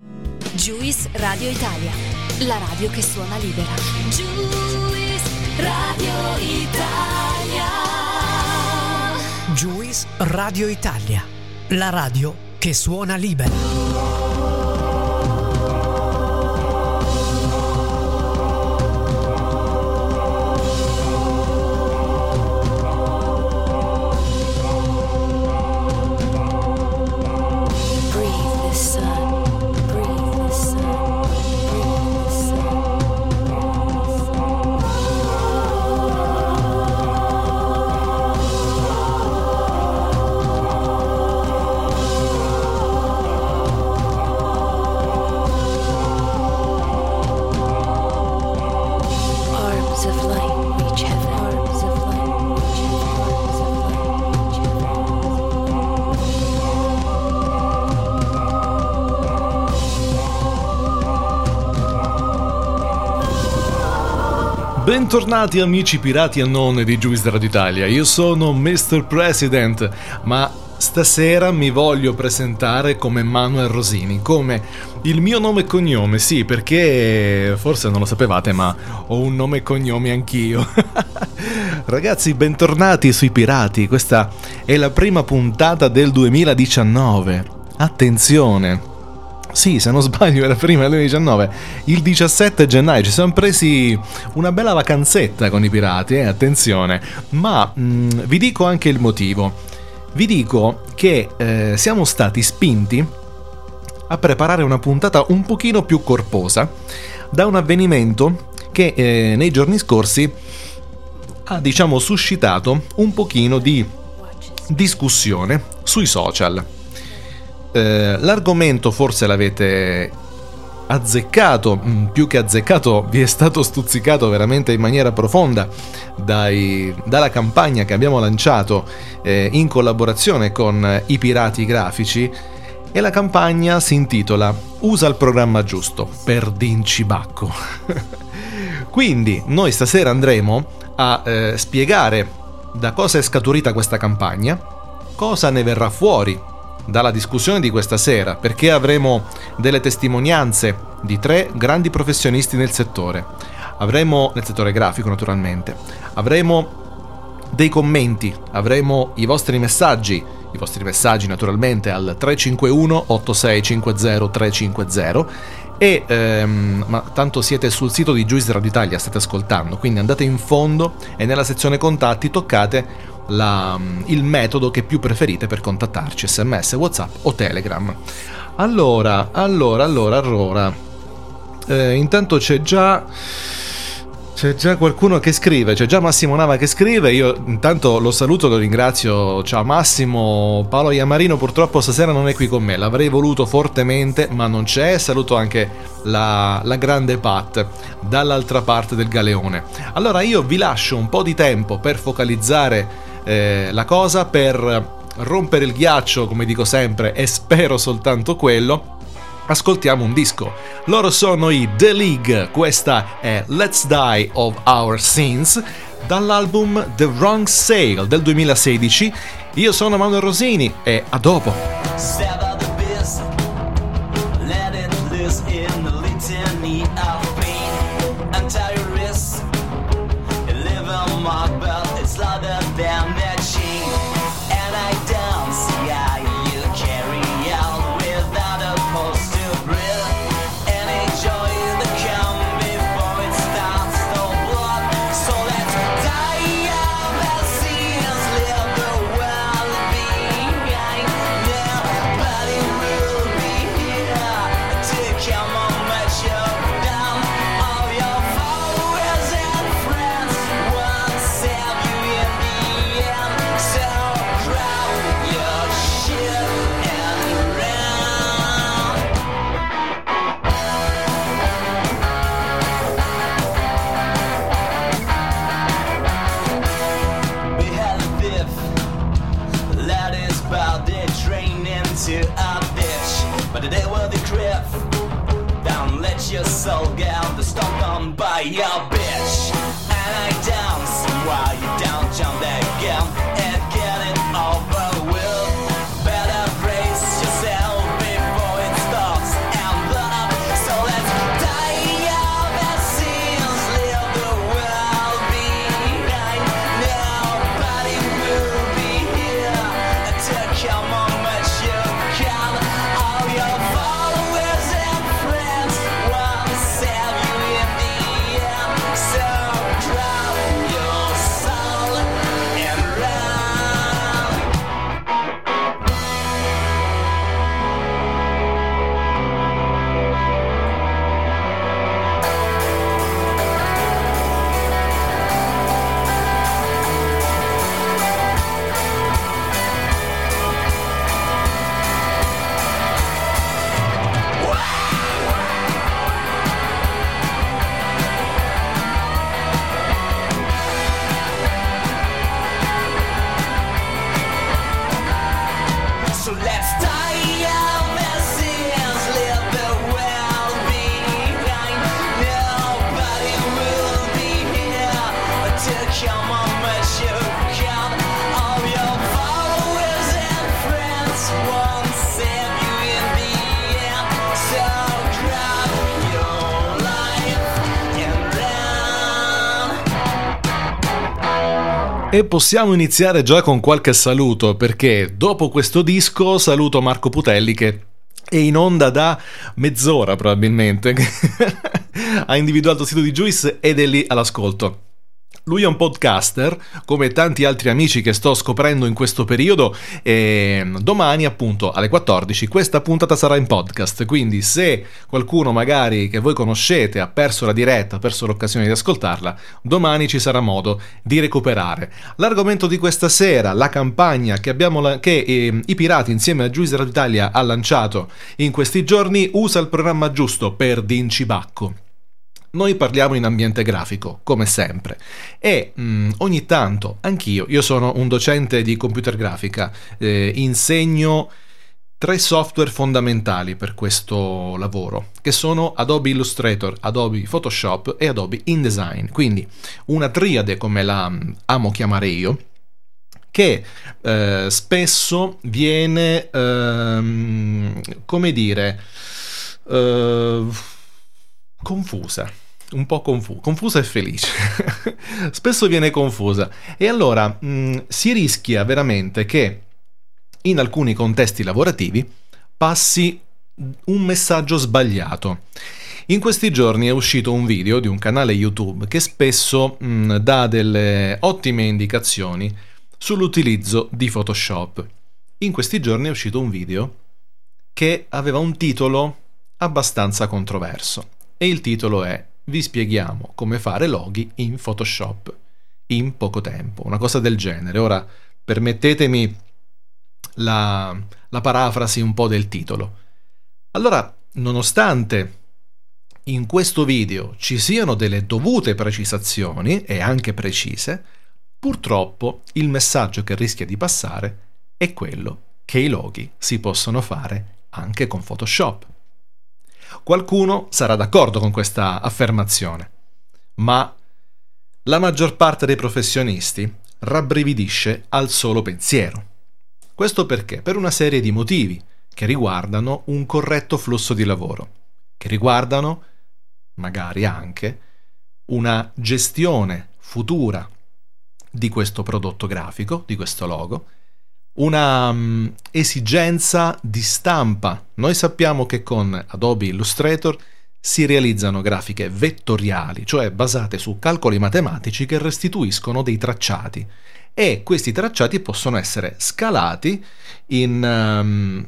Juice Radio Italia, la radio che suona libera. Juice Radio Italia. Juice Radio Italia, la radio che suona libera. Bentornati amici pirati e non di Juice Radio Italia, io sono Mr. President, ma stasera mi voglio presentare come Manuel Rosini, come il mio nome e cognome, sì, perché forse non lo sapevate, ma ho un nome e cognome anch'io. Ragazzi, bentornati sui pirati, questa è la prima puntata del 2019. Attenzione! Sì, se non sbaglio era prima del 2019. Il 17 gennaio ci siamo presi una bella vacanzetta con i pirati, eh, attenzione. Ma mh, vi dico anche il motivo. Vi dico che eh, siamo stati spinti a preparare una puntata un pochino più corposa da un avvenimento che eh, nei giorni scorsi ha diciamo suscitato un pochino di discussione sui social. Eh, l'argomento forse l'avete azzeccato, mm, più che azzeccato, vi è stato stuzzicato veramente in maniera profonda dai- dalla campagna che abbiamo lanciato eh, in collaborazione con eh, i pirati grafici e la campagna si intitola Usa il programma giusto per Dincibacco. Quindi noi stasera andremo a eh, spiegare da cosa è scaturita questa campagna, cosa ne verrà fuori dalla discussione di questa sera, perché avremo delle testimonianze di tre grandi professionisti nel settore. Avremo nel settore grafico naturalmente. Avremo dei commenti, avremo i vostri messaggi, i vostri messaggi naturalmente al 351 8650 350 e ehm, ma tanto siete sul sito di Juice Radio Italia, state ascoltando, quindi andate in fondo e nella sezione contatti toccate la- il metodo che più preferite per contattarci, sms, whatsapp o telegram. Allora, allora, allora, allora. Eh, intanto c'è già. C'è già qualcuno che scrive, c'è già Massimo Nava che scrive, io intanto lo saluto, lo ringrazio, ciao Massimo, Paolo Iamarino purtroppo stasera non è qui con me, l'avrei voluto fortemente ma non c'è, saluto anche la, la grande Pat dall'altra parte del galeone. Allora io vi lascio un po' di tempo per focalizzare eh, la cosa, per rompere il ghiaccio come dico sempre e spero soltanto quello ascoltiamo un disco. Loro sono i The League, questa è Let's Die of Our Sins dall'album The Wrong Sale del 2016. Io sono Manuel Rosini e a dopo. E possiamo iniziare già con qualche saluto, perché dopo questo disco saluto Marco Putelli che è in onda da mezz'ora probabilmente, ha individuato il sito di Juice ed è lì all'ascolto. Lui è un podcaster, come tanti altri amici che sto scoprendo in questo periodo, e domani appunto alle 14 questa puntata sarà in podcast, quindi se qualcuno magari che voi conoscete ha perso la diretta, ha perso l'occasione di ascoltarla, domani ci sarà modo di recuperare. L'argomento di questa sera, la campagna che, la- che eh, i pirati insieme a Juice Radio Italia ha lanciato in questi giorni, usa il programma giusto per Dincibacco. Noi parliamo in ambiente grafico, come sempre, e mh, ogni tanto, anch'io, io sono un docente di computer grafica, eh, insegno tre software fondamentali per questo lavoro, che sono Adobe Illustrator, Adobe Photoshop e Adobe InDesign, quindi una triade come la mh, amo chiamare io, che eh, spesso viene, ehm, come dire, eh, confusa, un po' confusa, confusa e felice. spesso viene confusa e allora mh, si rischia veramente che in alcuni contesti lavorativi passi un messaggio sbagliato. In questi giorni è uscito un video di un canale YouTube che spesso mh, dà delle ottime indicazioni sull'utilizzo di Photoshop. In questi giorni è uscito un video che aveva un titolo abbastanza controverso e il titolo è Vi spieghiamo come fare loghi in Photoshop in poco tempo, una cosa del genere. Ora permettetemi la, la parafrasi un po' del titolo. Allora, nonostante in questo video ci siano delle dovute precisazioni e anche precise, purtroppo il messaggio che rischia di passare è quello che i loghi si possono fare anche con Photoshop. Qualcuno sarà d'accordo con questa affermazione, ma la maggior parte dei professionisti rabbrividisce al solo pensiero. Questo perché? Per una serie di motivi che riguardano un corretto flusso di lavoro, che riguardano magari anche una gestione futura di questo prodotto grafico, di questo logo, una um, esigenza di stampa. Noi sappiamo che con Adobe Illustrator si realizzano grafiche vettoriali, cioè basate su calcoli matematici che restituiscono dei tracciati e questi tracciati possono essere scalati in, um,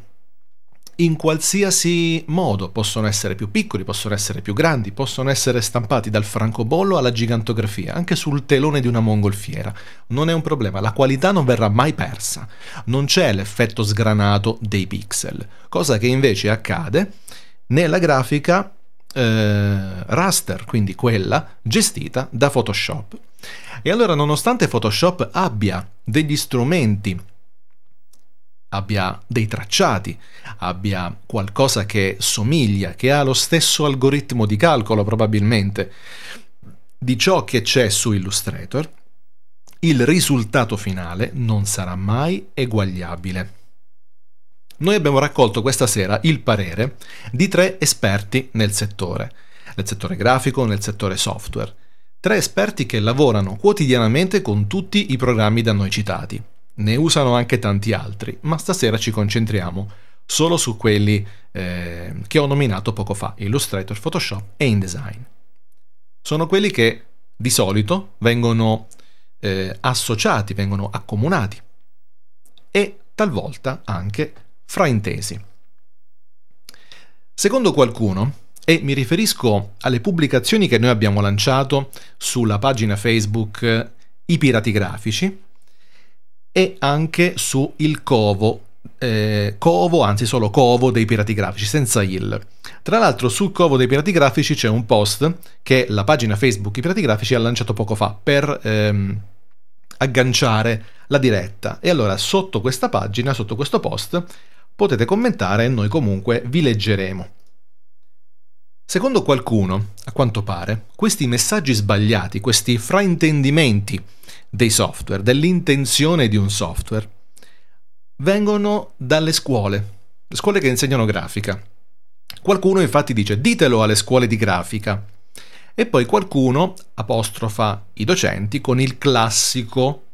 in qualsiasi modo, possono essere più piccoli, possono essere più grandi, possono essere stampati dal francobollo alla gigantografia, anche sul telone di una mongolfiera. Non è un problema, la qualità non verrà mai persa, non c'è l'effetto sgranato dei pixel, cosa che invece accade nella grafica eh, raster, quindi quella gestita da Photoshop. E allora, nonostante Photoshop abbia degli strumenti abbia dei tracciati, abbia qualcosa che somiglia, che ha lo stesso algoritmo di calcolo probabilmente di ciò che c'è su Illustrator, il risultato finale non sarà mai eguagliabile. Noi abbiamo raccolto questa sera il parere di tre esperti nel settore, nel settore grafico, nel settore software. Tre esperti che lavorano quotidianamente con tutti i programmi da noi citati. Ne usano anche tanti altri, ma stasera ci concentriamo solo su quelli eh, che ho nominato poco fa, Illustrator, Photoshop e InDesign. Sono quelli che di solito vengono eh, associati, vengono accomunati e talvolta anche fraintesi. Secondo qualcuno, e mi riferisco alle pubblicazioni che noi abbiamo lanciato sulla pagina Facebook I Pirati Grafici, e anche su il covo, eh, covo, anzi solo covo dei pirati grafici, senza il. Tra l'altro sul covo dei pirati grafici c'è un post che la pagina Facebook I Pirati Grafici ha lanciato poco fa per ehm, agganciare la diretta. E allora sotto questa pagina, sotto questo post, potete commentare e noi comunque vi leggeremo. Secondo qualcuno, a quanto pare, questi messaggi sbagliati, questi fraintendimenti dei software, dell'intenzione di un software, vengono dalle scuole, le scuole che insegnano grafica. Qualcuno infatti dice ditelo alle scuole di grafica e poi qualcuno apostrofa i docenti con il classico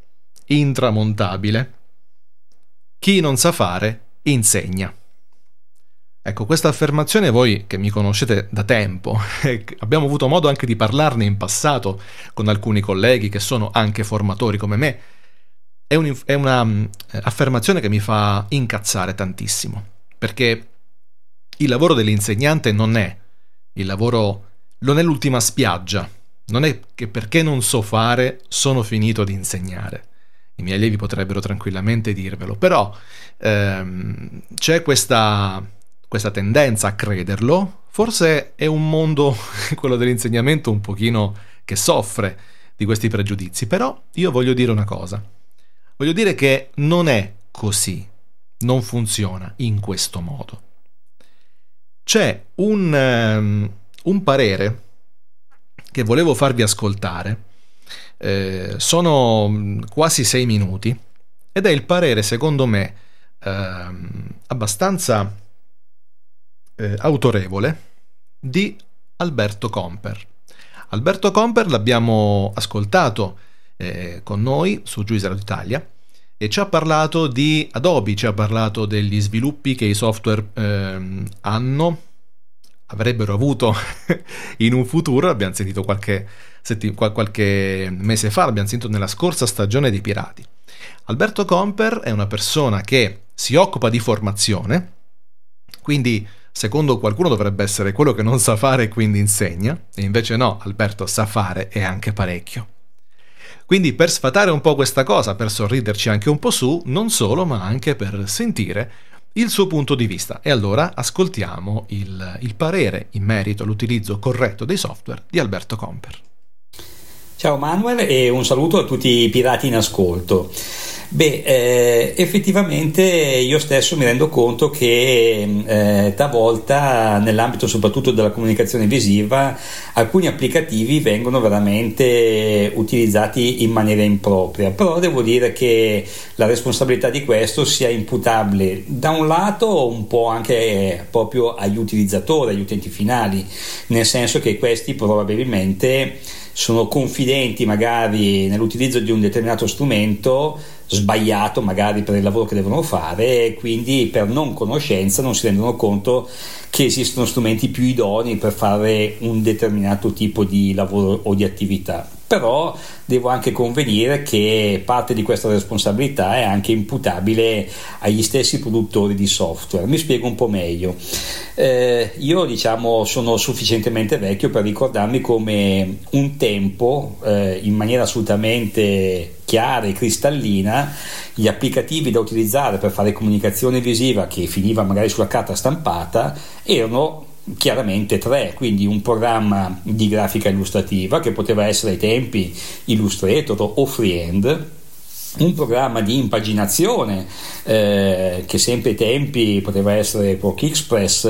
intramontabile. Chi non sa fare insegna. Ecco, questa affermazione voi che mi conoscete da tempo, abbiamo avuto modo anche di parlarne in passato con alcuni colleghi che sono anche formatori come me, è, un, è una um, affermazione che mi fa incazzare tantissimo, perché il lavoro dell'insegnante non è il lavoro, non è l'ultima spiaggia, non è che perché non so fare sono finito di insegnare. I miei allievi potrebbero tranquillamente dirvelo, però ehm, c'è questa questa tendenza a crederlo, forse è un mondo, quello dell'insegnamento, un pochino che soffre di questi pregiudizi, però io voglio dire una cosa. Voglio dire che non è così, non funziona in questo modo. C'è un, um, un parere che volevo farvi ascoltare, eh, sono mm, quasi sei minuti, ed è il parere, secondo me, eh, abbastanza eh, autorevole di Alberto Comper. Alberto Comper l'abbiamo ascoltato eh, con noi su Juice d'Italia e ci ha parlato di Adobe, ci ha parlato degli sviluppi che i software eh, hanno, avrebbero avuto in un futuro, abbiamo sentito qualche, setti- qualche mese fa, l'abbiamo sentito nella scorsa stagione dei Pirati. Alberto Comper è una persona che si occupa di formazione, quindi secondo qualcuno dovrebbe essere quello che non sa fare e quindi insegna, e invece no, Alberto sa fare e anche parecchio. Quindi per sfatare un po' questa cosa, per sorriderci anche un po' su, non solo, ma anche per sentire il suo punto di vista. E allora ascoltiamo il, il parere in merito all'utilizzo corretto dei software di Alberto Comper. Ciao Manuel e un saluto a tutti i pirati in ascolto. Beh, eh, effettivamente io stesso mi rendo conto che eh, talvolta nell'ambito soprattutto della comunicazione visiva alcuni applicativi vengono veramente utilizzati in maniera impropria, però devo dire che la responsabilità di questo sia imputabile da un lato un po' anche proprio agli utilizzatori, agli utenti finali, nel senso che questi probabilmente sono confidenti magari nell'utilizzo di un determinato strumento sbagliato magari per il lavoro che devono fare e quindi per non conoscenza non si rendono conto che esistono strumenti più idonei per fare un determinato tipo di lavoro o di attività però devo anche convenire che parte di questa responsabilità è anche imputabile agli stessi produttori di software. Mi spiego un po' meglio. Eh, io diciamo sono sufficientemente vecchio per ricordarmi come un tempo, eh, in maniera assolutamente chiara e cristallina, gli applicativi da utilizzare per fare comunicazione visiva che finiva magari sulla carta stampata erano chiaramente tre, quindi un programma di grafica illustrativa che poteva essere ai tempi Illustrator o Freehand un programma di impaginazione eh, che sempre ai tempi poteva essere Proc Express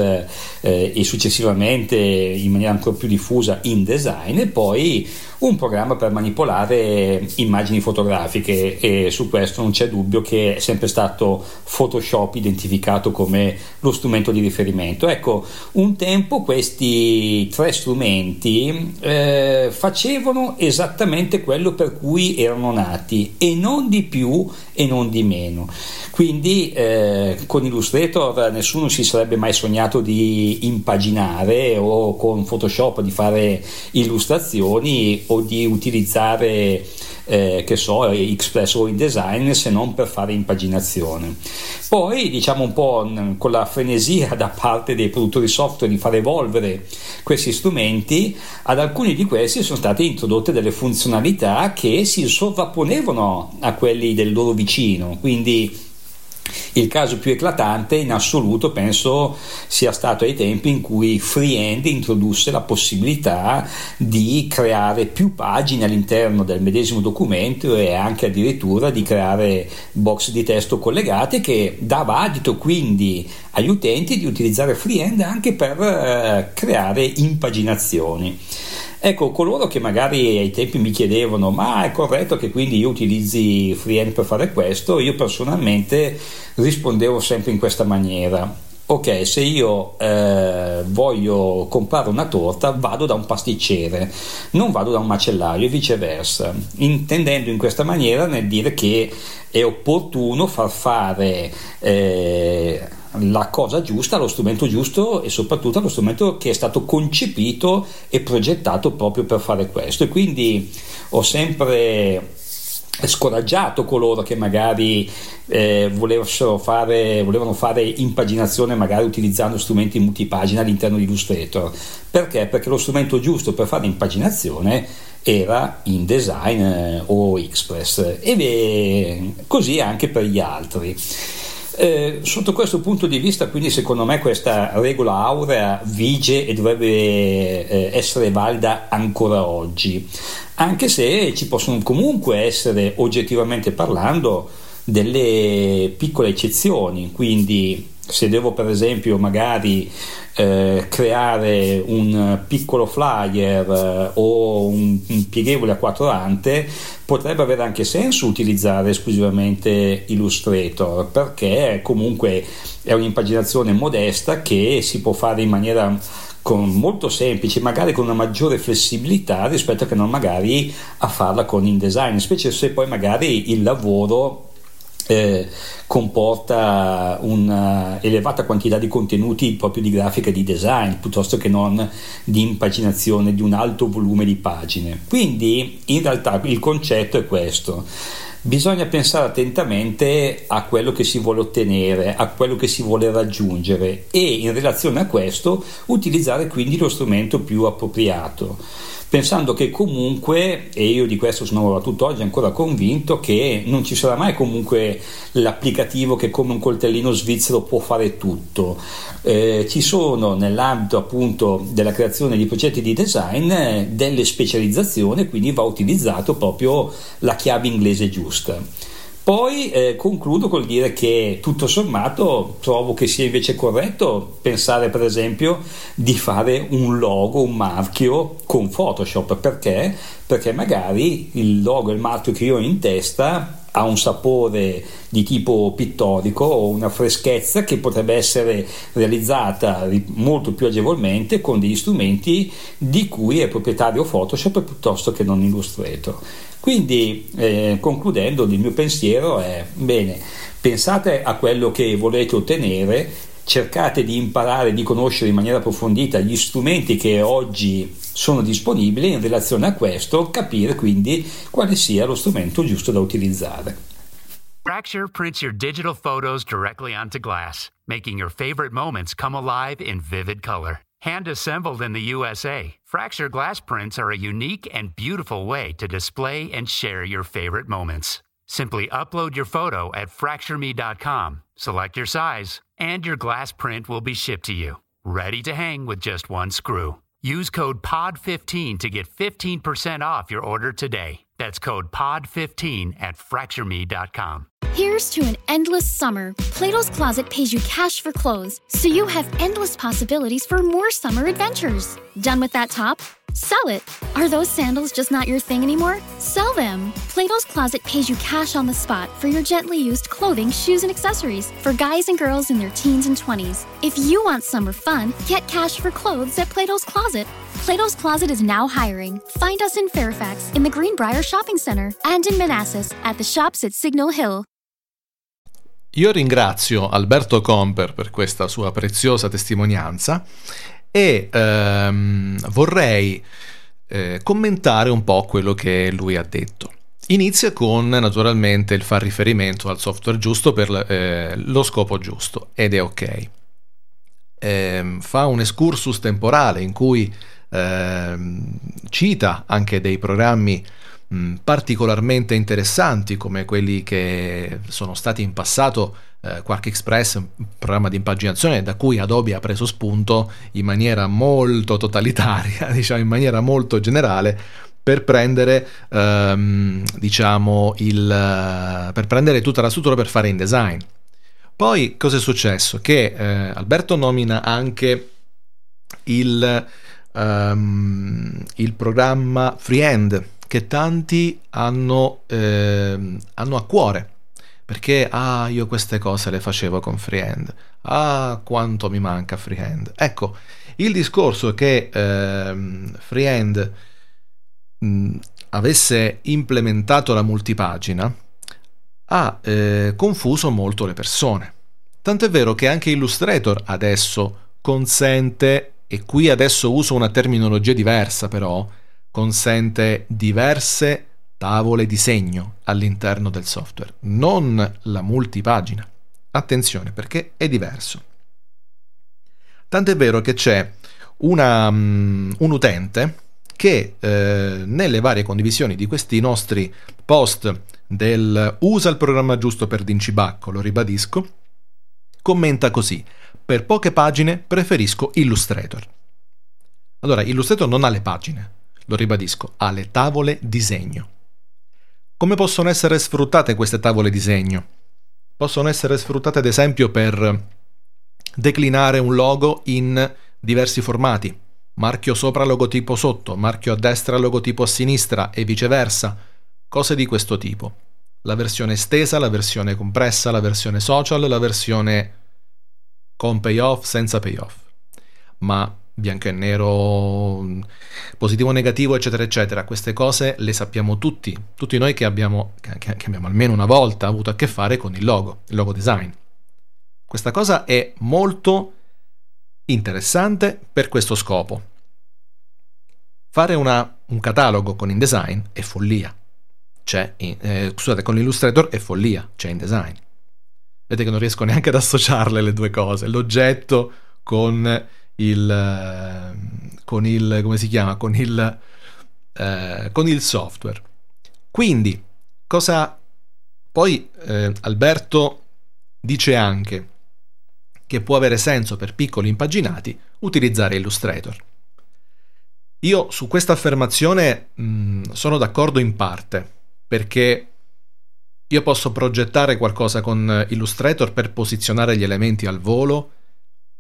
eh, e successivamente in maniera ancora più diffusa InDesign e poi un programma per manipolare immagini fotografiche e su questo non c'è dubbio che è sempre stato Photoshop identificato come lo strumento di riferimento. Ecco, un tempo questi tre strumenti eh, facevano esattamente quello per cui erano nati e non di più e non di meno. Quindi eh, con Illustrator nessuno si sarebbe mai sognato di impaginare o con Photoshop di fare illustrazioni o di utilizzare eh, che so, Express o InDesign se non per fare impaginazione. Poi diciamo un po' con la frenesia da parte dei produttori software di far evolvere questi strumenti, ad alcuni di questi sono state introdotte delle funzionalità che si sovrapponevano a quelli del loro vicino, quindi il caso più eclatante in assoluto penso sia stato ai tempi in cui Freehand introdusse la possibilità di creare più pagine all'interno del medesimo documento e anche addirittura di creare box di testo collegate che dava adito quindi agli utenti di utilizzare Freehand anche per eh, creare impaginazioni. Ecco, coloro che magari ai tempi mi chiedevano ma è corretto che quindi io utilizzi Freehand per fare questo, io personalmente rispondevo sempre in questa maniera. Ok, se io eh, voglio comprare una torta vado da un pasticcere, non vado da un macellaio e viceversa, intendendo in questa maniera nel dire che è opportuno far fare eh, la cosa giusta, lo strumento giusto e soprattutto lo strumento che è stato concepito e progettato proprio per fare questo. E quindi ho sempre scoraggiato coloro che magari eh, fare, volevano fare impaginazione magari utilizzando strumenti multipagina all'interno di Illustrator perché? Perché lo strumento giusto per fare impaginazione era InDesign eh, o Express e beh, così anche per gli altri eh, sotto questo punto di vista, quindi, secondo me, questa regola aurea vige e dovrebbe eh, essere valida ancora oggi, anche se ci possono comunque essere, oggettivamente parlando, delle piccole eccezioni. Quindi, se devo, per esempio, magari eh, creare un piccolo flyer eh, o un, un, pieghevole a quattro ante potrebbe avere anche senso utilizzare esclusivamente Illustrator perché comunque è un'impaginazione modesta che si può fare in maniera con, molto semplice, magari con una maggiore flessibilità rispetto a che non magari a farla con InDesign, specie se poi magari il lavoro eh, comporta un'elevata quantità di contenuti proprio di grafica di design piuttosto che non di impaginazione di un alto volume di pagine. Quindi in realtà il concetto è questo. Bisogna pensare attentamente a quello che si vuole ottenere, a quello che si vuole raggiungere e in relazione a questo utilizzare quindi lo strumento più appropriato pensando che comunque, e io di questo sono a tutt'oggi ancora convinto, che non ci sarà mai comunque l'applicativo che come un coltellino svizzero può fare tutto. Eh, ci sono nell'ambito appunto della creazione di progetti di design delle specializzazioni, quindi va utilizzato proprio la chiave inglese giusta. Poi eh, concludo col dire che tutto sommato trovo che sia invece corretto pensare per esempio di fare un logo, un marchio con Photoshop perché? Perché magari il logo, il marchio che io ho in testa ha un sapore di tipo pittorico o una freschezza che potrebbe essere realizzata molto più agevolmente con degli strumenti di cui è proprietario Photoshop piuttosto che non Illustrator. Quindi, eh, concludendo, il mio pensiero è, bene, pensate a quello che volete ottenere, cercate di imparare, di conoscere in maniera approfondita gli strumenti che oggi sono disponibili in relazione a questo, capire quindi quale sia lo strumento giusto da utilizzare. Fracture prints your digital photos directly onto glass, making your favorite moments come alive in vivid color. Hand assembled in the USA, Fracture glass prints are a unique and beautiful way to display and share your favorite moments. Simply upload your photo at fractureme.com, select your size, and your glass print will be shipped to you, ready to hang with just one screw. Use code POD15 to get 15% off your order today. That's code POD15 at fractureme.com. Here's to an endless summer. Plato's Closet pays you cash for clothes, so you have endless possibilities for more summer adventures. Done with that top? Sell it. Are those sandals just not your thing anymore? Sell them. Plato's Closet pays you cash on the spot for your gently used clothing, shoes, and accessories for guys and girls in their teens and 20s. If you want summer fun, get cash for clothes at Plato's Closet. Plato's Closet is now hiring. Find us in Fairfax in the Greenbrier Shopping Center and in Manassas at the shops at Signal Hill. Io ringrazio Alberto Comper per questa sua preziosa testimonianza e ehm, vorrei eh, commentare un po' quello che lui ha detto. Inizia con naturalmente il far riferimento al software giusto per eh, lo scopo giusto ed è ok. Eh, fa un excursus temporale in cui ehm, cita anche dei programmi mh, particolarmente interessanti come quelli che sono stati in passato eh, Quark Express, un programma di impaginazione da cui Adobe ha preso spunto in maniera molto totalitaria, diciamo in maniera molto generale per prendere ehm, diciamo il per prendere tutta la struttura per fare InDesign. Poi cosa è successo? Che eh, Alberto nomina anche il, um, il programma Freehand che tanti hanno, eh, hanno a cuore perché ah io queste cose le facevo con freehand. Ah quanto mi manca freehand. Ecco il discorso che eh, freehand mh, avesse implementato la multipagina ha eh, confuso molto le persone. Tant'è vero che anche Illustrator adesso consente e qui adesso uso una terminologia diversa però consente diverse tavole di segno all'interno del software, non la multipagina. Attenzione perché è diverso. Tant'è vero che c'è una, um, un utente che eh, nelle varie condivisioni di questi nostri post del usa il programma giusto per Dincibacco, lo ribadisco, commenta così, per poche pagine preferisco Illustrator. Allora, Illustrator non ha le pagine, lo ribadisco, ha le tavole disegno. Come possono essere sfruttate queste tavole disegno? Possono essere sfruttate ad esempio per declinare un logo in diversi formati, marchio sopra logotipo sotto, marchio a destra logotipo a sinistra e viceversa, cose di questo tipo. La versione estesa, la versione compressa, la versione social, la versione con payoff, senza payoff. Ma bianco e nero, positivo o negativo, eccetera, eccetera. Queste cose le sappiamo tutti, tutti noi che abbiamo, che abbiamo almeno una volta avuto a che fare con il logo, il logo design. Questa cosa è molto interessante per questo scopo. Fare una, un catalogo con InDesign è follia. C'è, in, eh, scusate, con Illustrator è follia, c'è InDesign. Vedete che non riesco neanche ad associarle le due cose, l'oggetto con il, con il come si chiama? Con il, eh, con il software. Quindi cosa poi eh, Alberto dice anche che può avere senso per piccoli impaginati utilizzare Illustrator. Io su questa affermazione mh, sono d'accordo in parte perché io posso progettare qualcosa con Illustrator per posizionare gli elementi al volo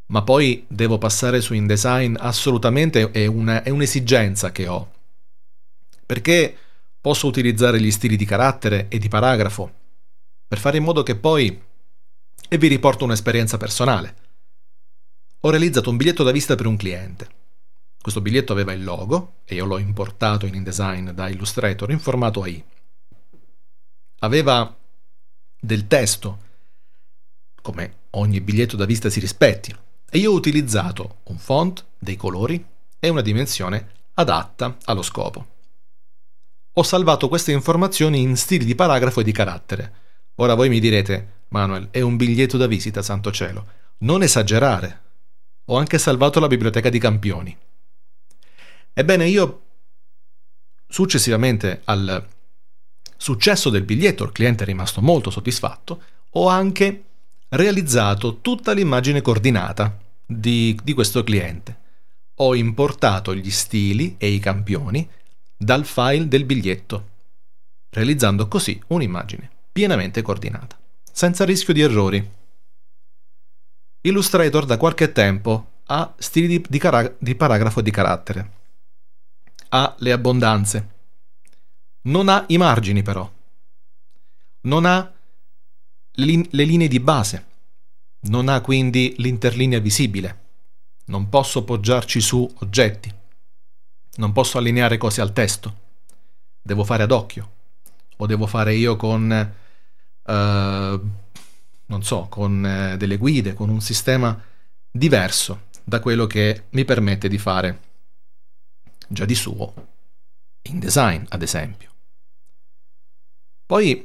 ma poi devo passare su InDesign assolutamente è, una, è un'esigenza che ho. Perché posso utilizzare gli stili di carattere e di paragrafo per fare in modo che poi e vi riporto un'esperienza personale. Ho realizzato un biglietto da visita per un cliente. Questo biglietto aveva il logo e io l'ho importato in InDesign da Illustrator in formato AI. Aveva del testo, come ogni biglietto da visita si rispetti, e io ho utilizzato un font, dei colori e una dimensione adatta allo scopo. Ho salvato queste informazioni in stili di paragrafo e di carattere. Ora voi mi direte, Manuel, è un biglietto da visita, santo cielo. Non esagerare. Ho anche salvato la biblioteca di campioni. Ebbene, io, successivamente al successo del biglietto, il cliente è rimasto molto soddisfatto, ho anche realizzato tutta l'immagine coordinata di, di questo cliente. Ho importato gli stili e i campioni dal file del biglietto realizzando così un'immagine pienamente coordinata, senza rischio di errori. Illustrator da qualche tempo ha stili di, di cara- di paragrafo di carattere, ha le abbondanze, non ha i margini però, non ha le, lin- le linee di base, non ha quindi l'interlinea visibile, non posso poggiarci su oggetti, non posso allineare cose al testo, devo fare ad occhio, o devo fare io con, eh, non so, con eh, delle guide, con un sistema diverso da quello che mi permette di fare già di suo InDesign, ad esempio. Poi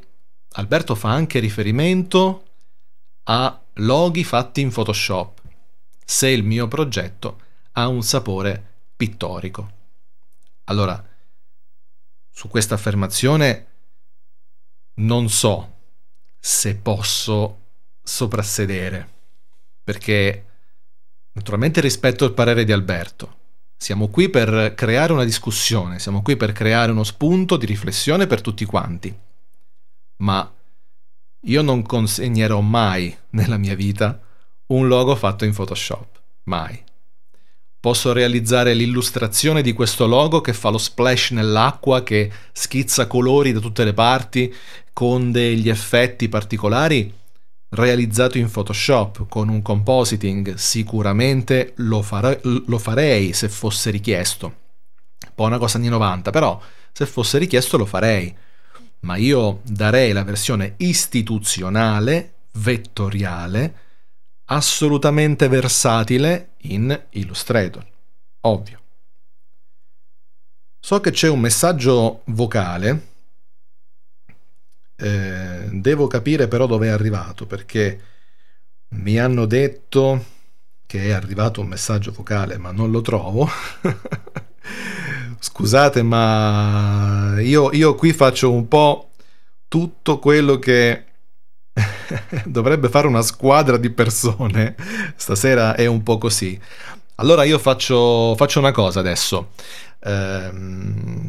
Alberto fa anche riferimento a loghi fatti in Photoshop, se il mio progetto ha un sapore pittorico. Allora, su questa affermazione non so se posso soprassedere, perché naturalmente rispetto il parere di Alberto. Siamo qui per creare una discussione, siamo qui per creare uno spunto di riflessione per tutti quanti. Ma io non consegnerò mai nella mia vita un logo fatto in Photoshop. Mai. Posso realizzare l'illustrazione di questo logo che fa lo splash nell'acqua, che schizza colori da tutte le parti, con degli effetti particolari, realizzato in Photoshop con un compositing. Sicuramente lo, fare- lo farei se fosse richiesto. Un po' una cosa anni 90, però se fosse richiesto lo farei. Ma io darei la versione istituzionale, vettoriale, assolutamente versatile in Illustrator. Ovvio. So che c'è un messaggio vocale. Eh, devo capire però dove è arrivato perché mi hanno detto che è arrivato un messaggio vocale ma non lo trovo. Scusate ma io, io qui faccio un po' tutto quello che dovrebbe fare una squadra di persone. Stasera è un po' così. Allora io faccio, faccio una cosa adesso. Ehm,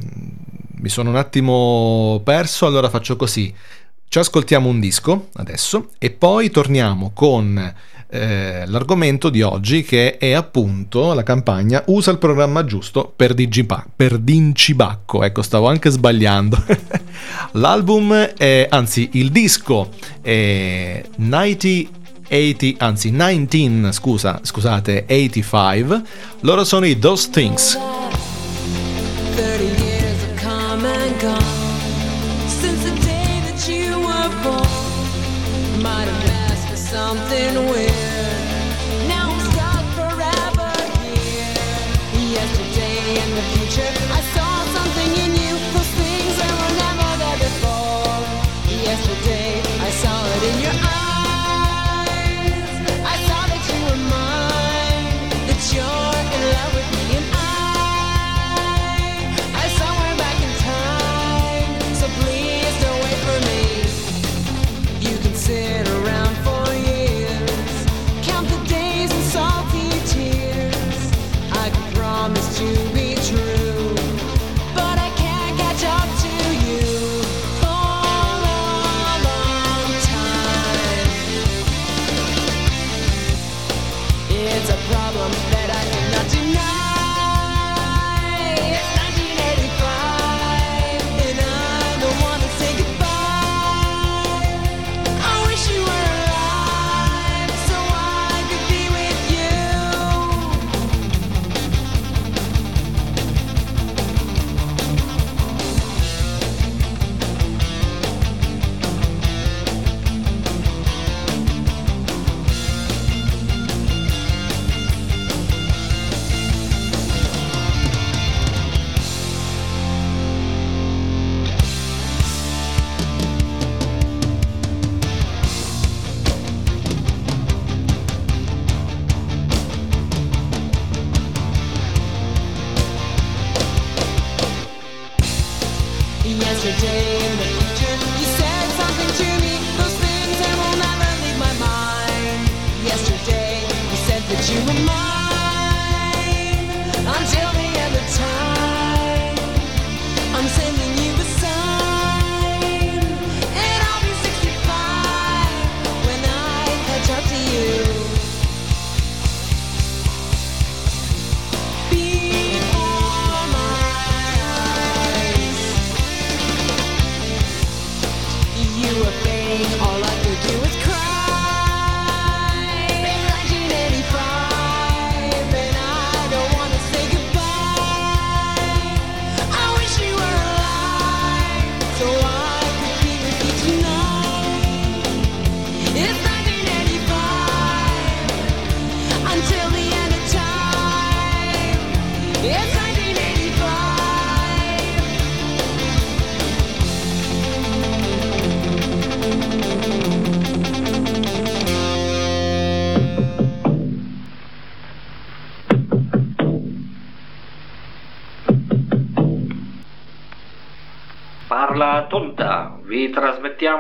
mi sono un attimo perso, allora faccio così. Ci ascoltiamo un disco adesso e poi torniamo con eh, l'argomento di oggi che è appunto la campagna Usa il programma giusto per, Digipa- per Dincibacco. Ecco, stavo anche sbagliando. L'album è, anzi il disco è 90 80, anzi 19, scusa, scusate, 85. Loro sono i Those Things.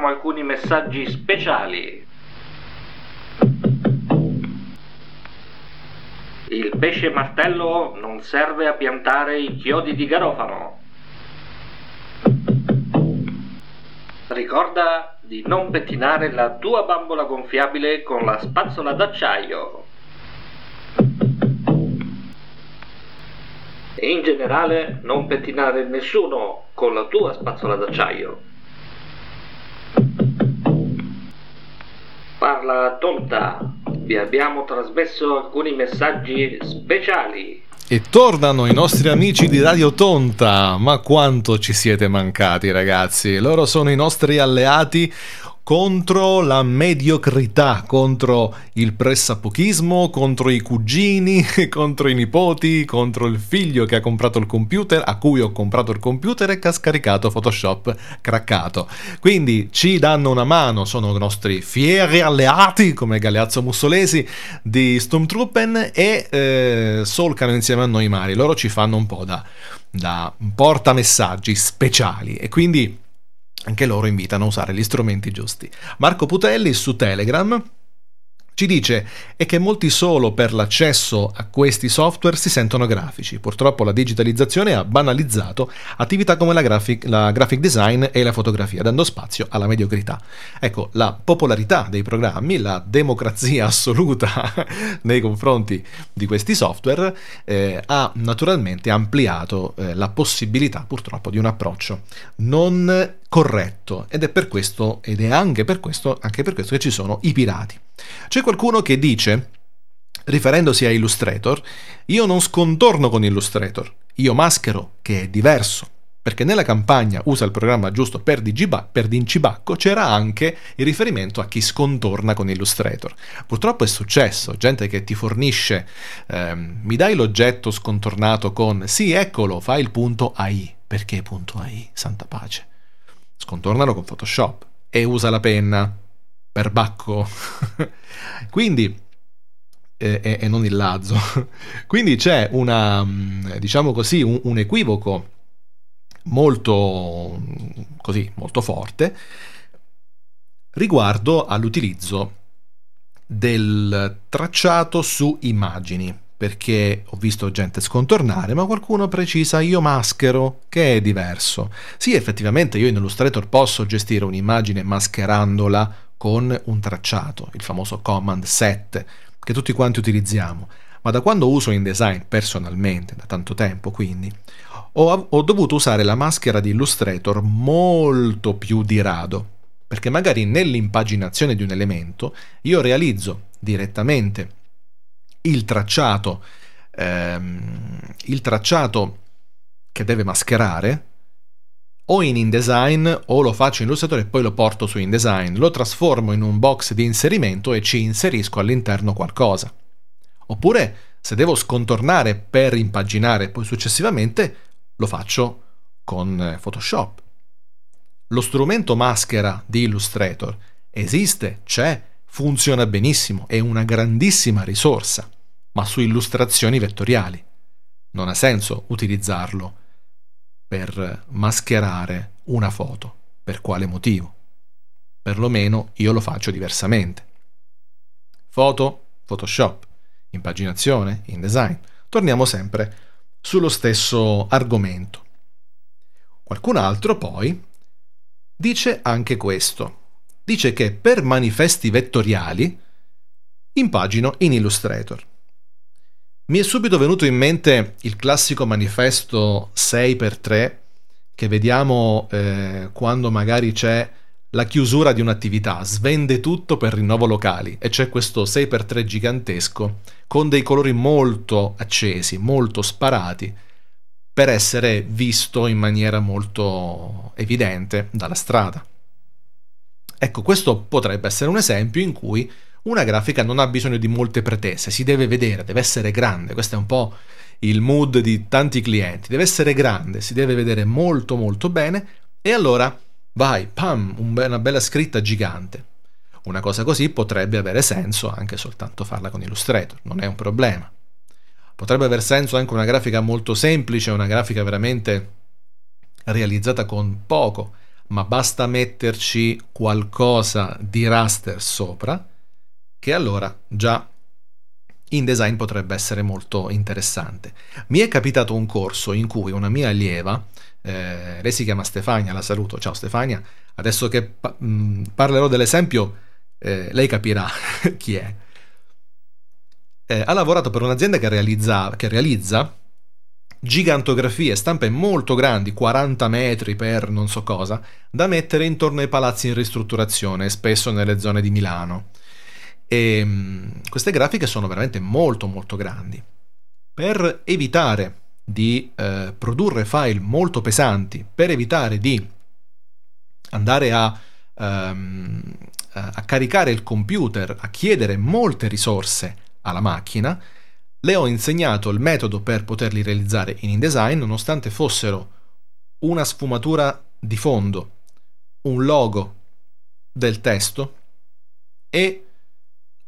Trasmettiamo alcuni messaggi speciali. Il pesce martello non serve a piantare i chiodi di garofano. Ricorda di non pettinare la tua bambola gonfiabile con la spazzola d'acciaio. E in generale non pettinare nessuno con la tua spazzola d'acciaio. Parla tonta, vi abbiamo trasmesso alcuni messaggi speciali. E tornano i nostri amici di Radio Tonta. Ma quanto ci siete mancati, ragazzi? Loro sono i nostri alleati contro la mediocrità, contro il pressapochismo, contro i cugini, contro i nipoti, contro il figlio che ha comprato il computer, a cui ho comprato il computer e che ha scaricato Photoshop craccato. Quindi ci danno una mano, sono i nostri fieri alleati, come Galeazzo Mussolesi di Sturmtruppen e eh, solcano insieme a noi i mari. Loro ci fanno un po' da, da portamessaggi speciali e quindi anche loro invitano a usare gli strumenti giusti. Marco Putelli su Telegram ci dice è che molti solo per l'accesso a questi software si sentono grafici. Purtroppo la digitalizzazione ha banalizzato attività come la graphic, la graphic design e la fotografia, dando spazio alla mediocrità. Ecco, la popolarità dei programmi, la democrazia assoluta nei confronti di questi software eh, ha naturalmente ampliato eh, la possibilità purtroppo di un approccio non corretto ed è per questo ed è anche per questo anche per questo che ci sono i pirati. C'è qualcuno che dice riferendosi a Illustrator, io non scontorno con Illustrator, io maschero che è diverso. Perché nella campagna usa il programma giusto per, digiba- per Dincibacco c'era anche il riferimento a chi scontorna con Illustrator. Purtroppo è successo, gente che ti fornisce, ehm, mi dai l'oggetto scontornato con sì, eccolo, fai il punto AI. Perché punto AI? Santa pace scontornalo con Photoshop e usa la penna per bacco. Quindi e, e- non il lazzo. Quindi c'è una mm, diciamo così un, un equivoco molto così molto forte riguardo all'utilizzo del tracciato su immagini perché ho visto gente scontornare, ma qualcuno precisa io maschero, che è diverso. Sì, effettivamente io in Illustrator posso gestire un'immagine mascherandola con un tracciato, il famoso command set, che tutti quanti utilizziamo, ma da quando uso InDesign personalmente, da tanto tempo quindi, ho, ho dovuto usare la maschera di Illustrator molto più di rado, perché magari nell'impaginazione di un elemento io realizzo direttamente il tracciato, ehm, il tracciato che deve mascherare o in InDesign o lo faccio in Illustrator e poi lo porto su InDesign, lo trasformo in un box di inserimento e ci inserisco all'interno qualcosa. Oppure se devo scontornare per impaginare poi successivamente lo faccio con eh, Photoshop. Lo strumento maschera di Illustrator esiste, c'è, funziona benissimo, è una grandissima risorsa, ma su illustrazioni vettoriali. Non ha senso utilizzarlo per mascherare una foto. Per quale motivo? Perlomeno io lo faccio diversamente. Foto, Photoshop, impaginazione, InDesign. Torniamo sempre sullo stesso argomento. Qualcun altro poi dice anche questo. Dice che per manifesti vettoriali impagino in Illustrator. Mi è subito venuto in mente il classico manifesto 6x3 che vediamo eh, quando magari c'è la chiusura di un'attività, svende tutto per rinnovo locali e c'è questo 6x3 gigantesco con dei colori molto accesi, molto sparati per essere visto in maniera molto evidente dalla strada. Ecco, questo potrebbe essere un esempio in cui una grafica non ha bisogno di molte pretese, si deve vedere, deve essere grande, questo è un po' il mood di tanti clienti, deve essere grande, si deve vedere molto molto bene e allora vai, pam, una bella scritta gigante. Una cosa così potrebbe avere senso anche soltanto farla con Illustrator, non è un problema. Potrebbe aver senso anche una grafica molto semplice, una grafica veramente realizzata con poco, ma basta metterci qualcosa di raster sopra, che allora già InDesign potrebbe essere molto interessante. Mi è capitato un corso in cui una mia allieva, eh, lei si chiama Stefania, la saluto, ciao Stefania, adesso che pa- mh, parlerò dell'esempio, eh, lei capirà chi è. Eh, ha lavorato per un'azienda che realizza, che realizza gigantografie, stampe molto grandi, 40 metri per non so cosa, da mettere intorno ai palazzi in ristrutturazione, spesso nelle zone di Milano. E mh, queste grafiche sono veramente molto molto grandi. Per evitare di eh, produrre file molto pesanti, per evitare di andare a, ehm, a caricare il computer, a chiedere molte risorse alla macchina, le ho insegnato il metodo per poterli realizzare in InDesign nonostante fossero una sfumatura di fondo, un logo del testo e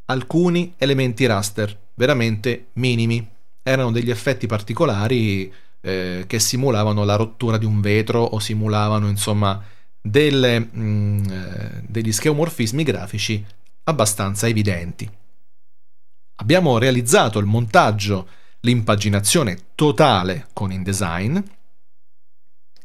alcuni elementi raster veramente minimi. Erano degli effetti particolari eh, che simulavano la rottura di un vetro o simulavano insomma delle, mh, eh, degli scheomorfismi grafici abbastanza evidenti. Abbiamo realizzato il montaggio, l'impaginazione totale con InDesign.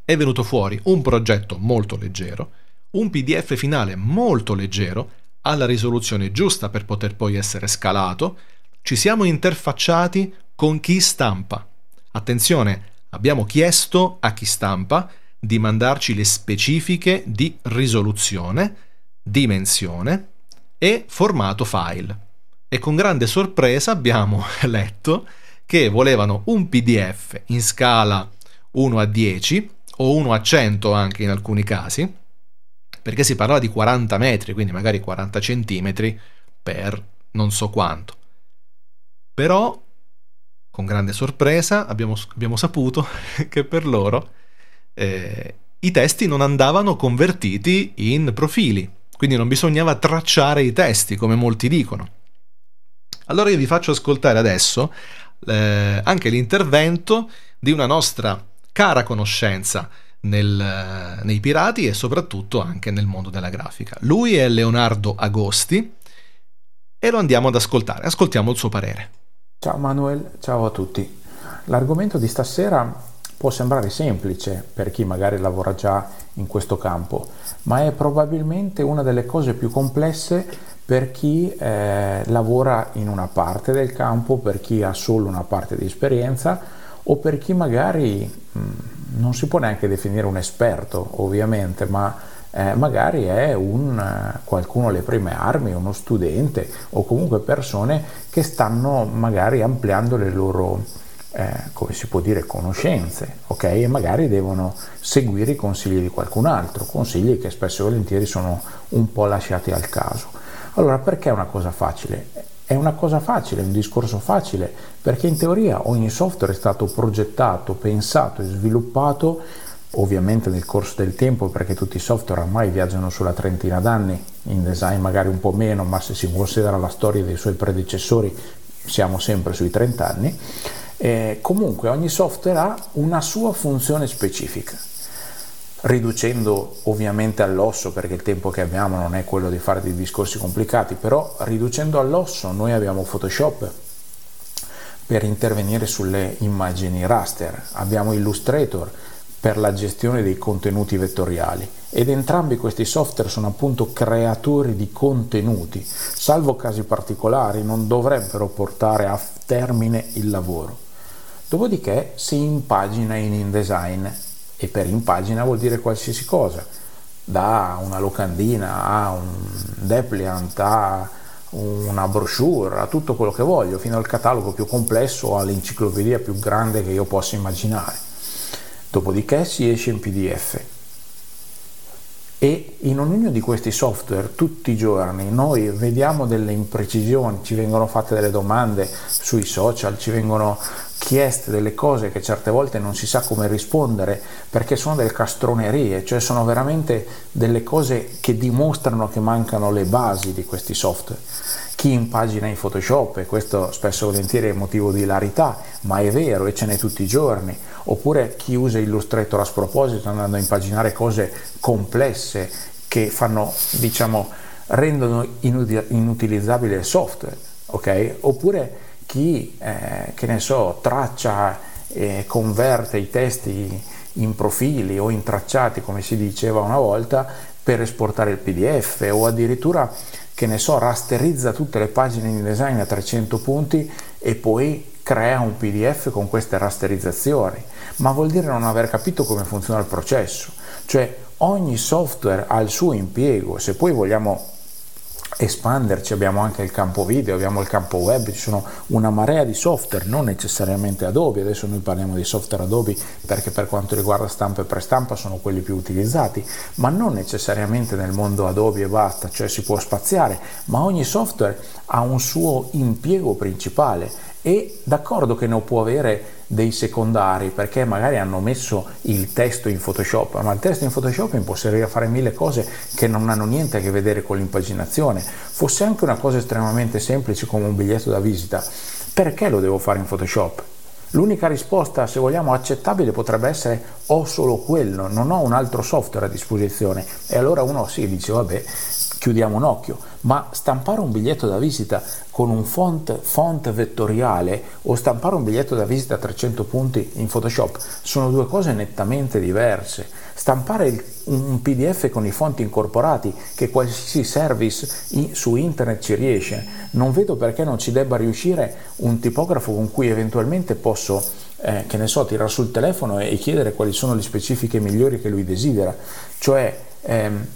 È venuto fuori un progetto molto leggero, un PDF finale molto leggero, alla risoluzione giusta per poter poi essere scalato. Ci siamo interfacciati con chi stampa. Attenzione, abbiamo chiesto a chi stampa di mandarci le specifiche di risoluzione, dimensione e formato file e con grande sorpresa abbiamo letto che volevano un PDF in scala 1 a 10 o 1 a 100 anche in alcuni casi, perché si parlava di 40 metri, quindi magari 40 centimetri per non so quanto. Però, con grande sorpresa, abbiamo, abbiamo saputo che per loro eh, i testi non andavano convertiti in profili, quindi non bisognava tracciare i testi come molti dicono. Allora io vi faccio ascoltare adesso eh, anche l'intervento di una nostra cara conoscenza nel, nei pirati e soprattutto anche nel mondo della grafica. Lui è Leonardo Agosti e lo andiamo ad ascoltare. Ascoltiamo il suo parere. Ciao Manuel, ciao a tutti. L'argomento di stasera può sembrare semplice per chi magari lavora già in questo campo, ma è probabilmente una delle cose più complesse per chi eh, lavora in una parte del campo, per chi ha solo una parte di esperienza o per chi magari mh, non si può neanche definire un esperto ovviamente, ma eh, magari è un, qualcuno alle prime armi, uno studente o comunque persone che stanno magari ampliando le loro, eh, come si può dire, conoscenze, ok? E magari devono seguire i consigli di qualcun altro, consigli che spesso e volentieri sono un po' lasciati al caso. Allora perché è una cosa facile? È una cosa facile, è un discorso facile, perché in teoria ogni software è stato progettato, pensato e sviluppato ovviamente nel corso del tempo perché tutti i software ormai viaggiano sulla trentina d'anni, in design magari un po' meno, ma se si considera la storia dei suoi predecessori siamo sempre sui 30 anni. Eh, comunque ogni software ha una sua funzione specifica riducendo ovviamente all'osso perché il tempo che abbiamo non è quello di fare dei discorsi complicati, però riducendo all'osso noi abbiamo Photoshop per intervenire sulle immagini raster, abbiamo Illustrator per la gestione dei contenuti vettoriali ed entrambi questi software sono appunto creatori di contenuti, salvo casi particolari non dovrebbero portare a termine il lavoro. Dopodiché si impagina in InDesign e per impagina vuol dire qualsiasi cosa, da una locandina a un depliant a una brochure, a tutto quello che voglio, fino al catalogo più complesso o all'enciclopedia più grande che io possa immaginare. Dopodiché si esce in PDF. E in ognuno di questi software tutti i giorni noi vediamo delle imprecisioni, ci vengono fatte delle domande sui social, ci vengono chieste delle cose che certe volte non si sa come rispondere perché sono delle castronerie, cioè sono veramente delle cose che dimostrano che mancano le basi di questi software. Chi impagina in Photoshop, e questo spesso e volentieri è motivo di hilarità, ma è vero e ce n'è tutti i giorni, oppure chi usa Illustrator a sproposito andando a impaginare cose complesse che fanno, diciamo, rendono inuti- inutilizzabile il software, ok? Oppure chi, eh, che ne so, traccia e converte i testi in profili o in tracciati, come si diceva una volta, per esportare il PDF o addirittura, che ne so, rasterizza tutte le pagine di design a 300 punti e poi crea un PDF con queste rasterizzazioni. Ma vuol dire non aver capito come funziona il processo. Cioè ogni software ha il suo impiego, se poi vogliamo espanderci abbiamo anche il campo video, abbiamo il campo web, ci sono una marea di software, non necessariamente Adobe, adesso noi parliamo di software Adobe perché per quanto riguarda stampa e prestampa sono quelli più utilizzati, ma non necessariamente nel mondo Adobe e basta, cioè si può spaziare, ma ogni software ha un suo impiego principale e d'accordo che non può avere dei secondari perché magari hanno messo il testo in Photoshop, ma il testo in Photoshop può servire a fare mille cose che non hanno niente a che vedere con l'impaginazione. Fosse anche una cosa estremamente semplice come un biglietto da visita, perché lo devo fare in Photoshop? L'unica risposta, se vogliamo, accettabile potrebbe essere ho solo quello, non ho un altro software a disposizione. E allora uno si dice, vabbè, chiudiamo un occhio, ma stampare un biglietto da visita con un font, font vettoriale o stampare un biglietto da visita a 300 punti in Photoshop sono due cose nettamente diverse. Stampare il, un PDF con i fonti incorporati che qualsiasi service in, su internet ci riesce, non vedo perché non ci debba riuscire un tipografo con cui eventualmente posso eh, che ne so, tirare sul telefono e, e chiedere quali sono le specifiche migliori che lui desidera. Cioè, ehm,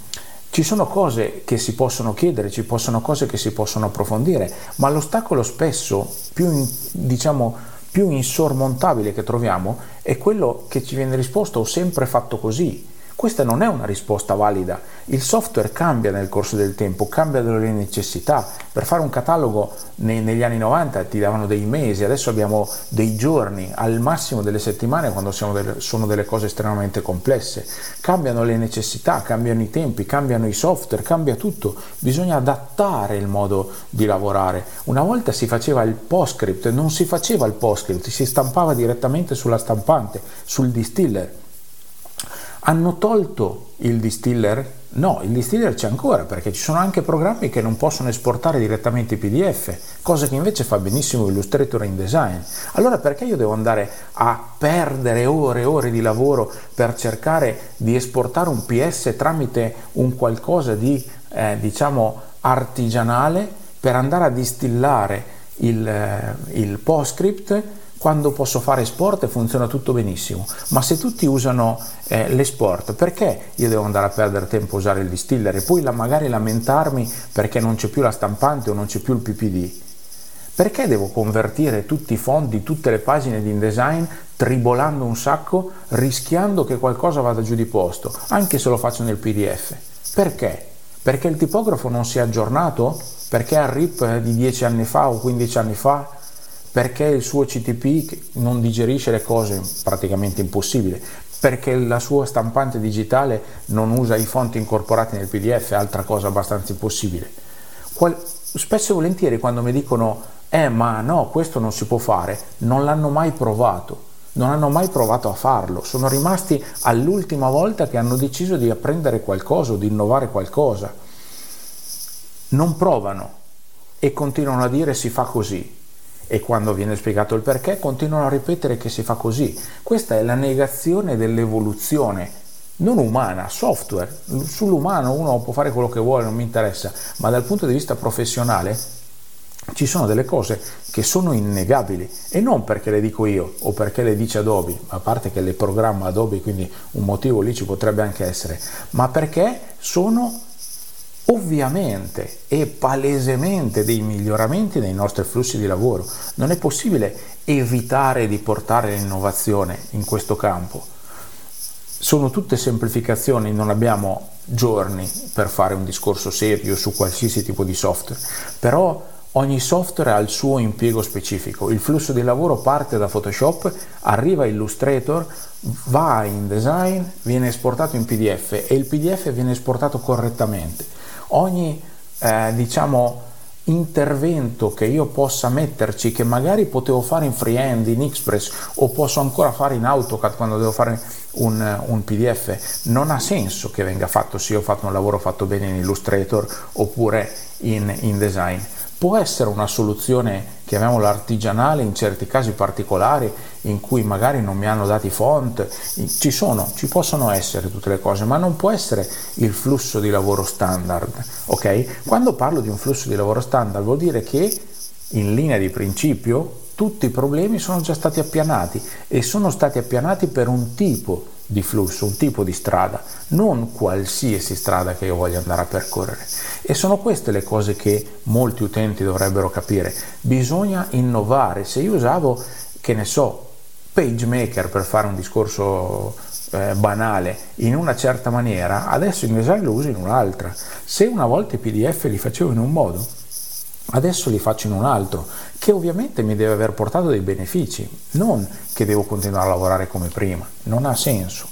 ci sono cose che si possono chiedere, ci possono cose che si possono approfondire, ma l'ostacolo spesso più, in, diciamo, più insormontabile che troviamo è quello che ci viene risposto ho sempre fatto così. Questa non è una risposta valida. Il software cambia nel corso del tempo, cambiano le necessità. Per fare un catalogo ne, negli anni 90 ti davano dei mesi, adesso abbiamo dei giorni, al massimo delle settimane quando delle, sono delle cose estremamente complesse. Cambiano le necessità, cambiano i tempi, cambiano i software, cambia tutto. Bisogna adattare il modo di lavorare. Una volta si faceva il postscript, non si faceva il postscript, si stampava direttamente sulla stampante, sul distiller hanno tolto il distiller? No, il distiller c'è ancora perché ci sono anche programmi che non possono esportare direttamente i PDF, cosa che invece fa benissimo Illustrator InDesign. Allora perché io devo andare a perdere ore e ore di lavoro per cercare di esportare un PS tramite un qualcosa di, eh, diciamo, artigianale per andare a distillare il, eh, il PostScript quando posso fare export funziona tutto benissimo, ma se tutti usano eh, l'esport, perché io devo andare a perdere tempo a usare il distiller e poi la, magari lamentarmi perché non c'è più la stampante o non c'è più il PPD? Perché devo convertire tutti i fondi, tutte le pagine di InDesign tribolando un sacco, rischiando che qualcosa vada giù di posto, anche se lo faccio nel PDF? Perché? Perché il tipografo non si è aggiornato? Perché ha RIP di 10 anni fa o 15 anni fa? Perché il suo CTP non digerisce le cose, praticamente impossibile, perché la sua stampante digitale non usa i fonti incorporati nel PDF, altra cosa abbastanza impossibile. Qual- spesso e volentieri quando mi dicono eh ma no, questo non si può fare, non l'hanno mai provato, non hanno mai provato a farlo, sono rimasti all'ultima volta che hanno deciso di apprendere qualcosa o di innovare qualcosa. Non provano e continuano a dire si fa così, e quando viene spiegato il perché continuano a ripetere che si fa così. Questa è la negazione dell'evoluzione, non umana, software. Sull'umano uno può fare quello che vuole, non mi interessa, ma dal punto di vista professionale ci sono delle cose che sono innegabili e non perché le dico io o perché le dice Adobe, a parte che le programma Adobe, quindi un motivo lì ci potrebbe anche essere, ma perché sono ovviamente e palesemente dei miglioramenti nei nostri flussi di lavoro. Non è possibile evitare di portare l'innovazione in questo campo. sono tutte semplificazioni, non abbiamo giorni per fare un discorso serio su qualsiasi tipo di software, però ogni software ha il suo impiego specifico. Il flusso di lavoro parte da Photoshop, arriva a Illustrator, va in design, viene esportato in PDF e il PDF viene esportato correttamente. Ogni eh, diciamo intervento che io possa metterci che magari potevo fare in freehand in Express o posso ancora fare in AutoCAD quando devo fare un, un PDF non ha senso che venga fatto se io ho fatto un lavoro fatto bene in Illustrator oppure in, in design può essere una soluzione chiamiamola artigianale in certi casi particolari in cui magari non mi hanno dati font ci sono, ci possono essere tutte le cose ma non può essere il flusso di lavoro standard ok? quando parlo di un flusso di lavoro standard vuol dire che in linea di principio tutti i problemi sono già stati appianati e sono stati appianati per un tipo di flusso, un tipo di strada, non qualsiasi strada che io voglia andare a percorrere. E sono queste le cose che molti utenti dovrebbero capire. Bisogna innovare. Se io usavo, che ne so, PageMaker per fare un discorso eh, banale in una certa maniera, adesso in design lo uso in un'altra. Se una volta i PDF li facevo in un modo, adesso li faccio in un altro, che ovviamente mi deve aver portato dei benefici, non che devo continuare a lavorare come prima, non ha senso.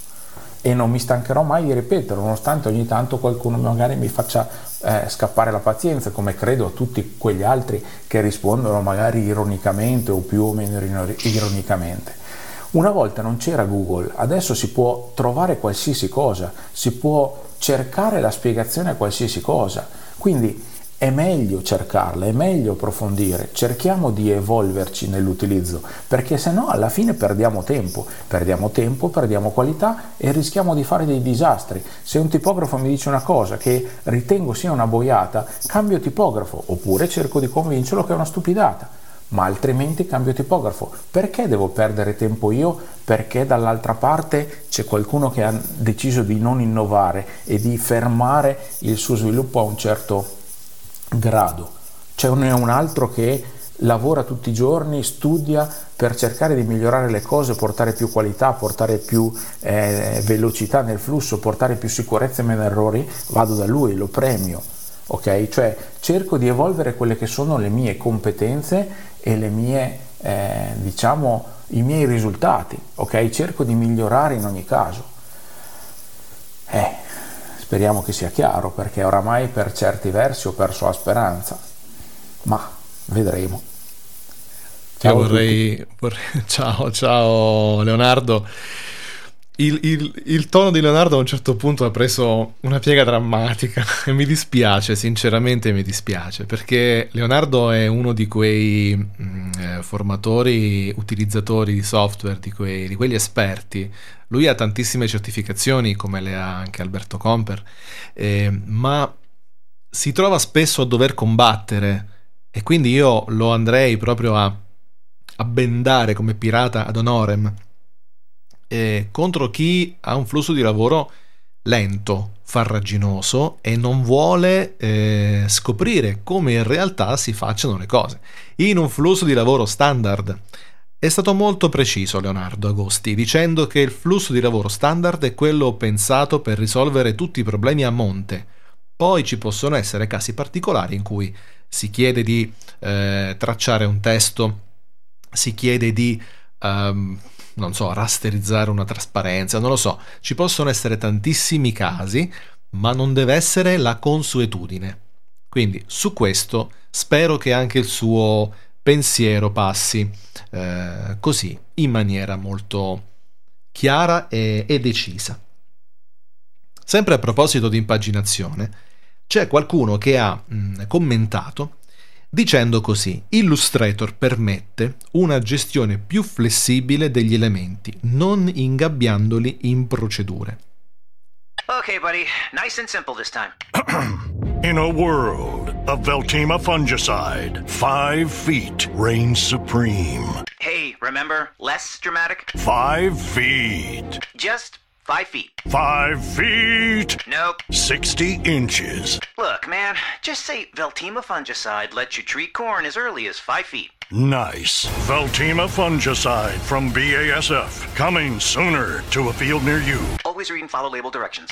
E non mi stancherò mai di ripeterlo, nonostante ogni tanto qualcuno magari mi faccia eh, scappare la pazienza, come credo a tutti quegli altri che rispondono magari ironicamente o più o meno ironicamente. Una volta non c'era Google, adesso si può trovare qualsiasi cosa, si può cercare la spiegazione a qualsiasi cosa. Quindi è meglio cercarla, è meglio approfondire, cerchiamo di evolverci nell'utilizzo, perché se no alla fine perdiamo tempo, perdiamo tempo, perdiamo qualità e rischiamo di fare dei disastri. Se un tipografo mi dice una cosa che ritengo sia una boiata, cambio tipografo, oppure cerco di convincerlo che è una stupidata. Ma altrimenti cambio tipografo. Perché devo perdere tempo io? Perché dall'altra parte c'è qualcuno che ha deciso di non innovare e di fermare il suo sviluppo a un certo grado. C'è un, un altro che lavora tutti i giorni, studia per cercare di migliorare le cose, portare più qualità, portare più eh, velocità nel flusso, portare più sicurezza e meno errori, vado da lui, lo premio. Ok? Cioè cerco di evolvere quelle che sono le mie competenze e le mie, eh, diciamo, i miei risultati. Ok? Cerco di migliorare in ogni caso. Eh, Speriamo che sia chiaro perché oramai per certi versi ho perso la speranza, ma vedremo. Ciao, vorrei, vorrei, ciao, ciao Leonardo. Il, il, il, tono di Leonardo a un certo punto ha preso una piega drammatica e mi dispiace, sinceramente mi dispiace, perché Leonardo è uno di quei mh, eh, formatori, utilizzatori di software, di, quei, di quegli esperti. Lui ha tantissime certificazioni, come le ha anche Alberto Comper, eh, ma si trova spesso a dover combattere e quindi io lo andrei proprio a, a bendare come pirata ad honorem eh, contro chi ha un flusso di lavoro lento, farraginoso e non vuole eh, scoprire come in realtà si facciano le cose. In un flusso di lavoro standard è stato molto preciso Leonardo Agosti, dicendo che il flusso di lavoro standard è quello pensato per risolvere tutti i problemi a monte. Poi ci possono essere casi particolari in cui si chiede di eh, tracciare un testo, si chiede di, um, non so, rasterizzare una trasparenza, non lo so. Ci possono essere tantissimi casi, ma non deve essere la consuetudine. Quindi su questo spero che anche il suo pensiero passi eh, così in maniera molto chiara e, e decisa. Sempre a proposito di impaginazione, c'è qualcuno che ha mh, commentato dicendo così: Illustrator permette una gestione più flessibile degli elementi, non ingabbiandoli in procedure. Okay, buddy. Nice and simple this time. In a world of Veltima fungicide, five feet reigns supreme. Hey, remember? Less dramatic? Five feet. Just Five feet. Five feet. Nope. 60 inches. Look, man, just say Veltima fungicide lets you treat corn as early as five feet. Nice. Veltima fungicide from BASF. Coming sooner to a field near you. Always read and follow label directions.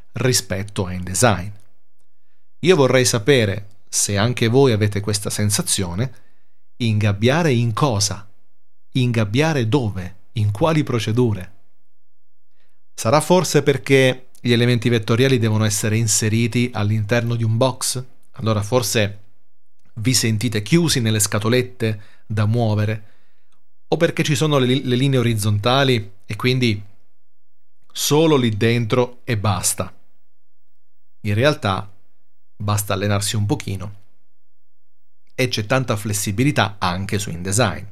rispetto a InDesign. Io vorrei sapere se anche voi avete questa sensazione, ingabbiare in cosa? Ingabbiare dove? In quali procedure? Sarà forse perché gli elementi vettoriali devono essere inseriti all'interno di un box? Allora forse vi sentite chiusi nelle scatolette da muovere? O perché ci sono le, le linee orizzontali e quindi solo lì dentro e basta? In realtà basta allenarsi un pochino e c'è tanta flessibilità anche su InDesign.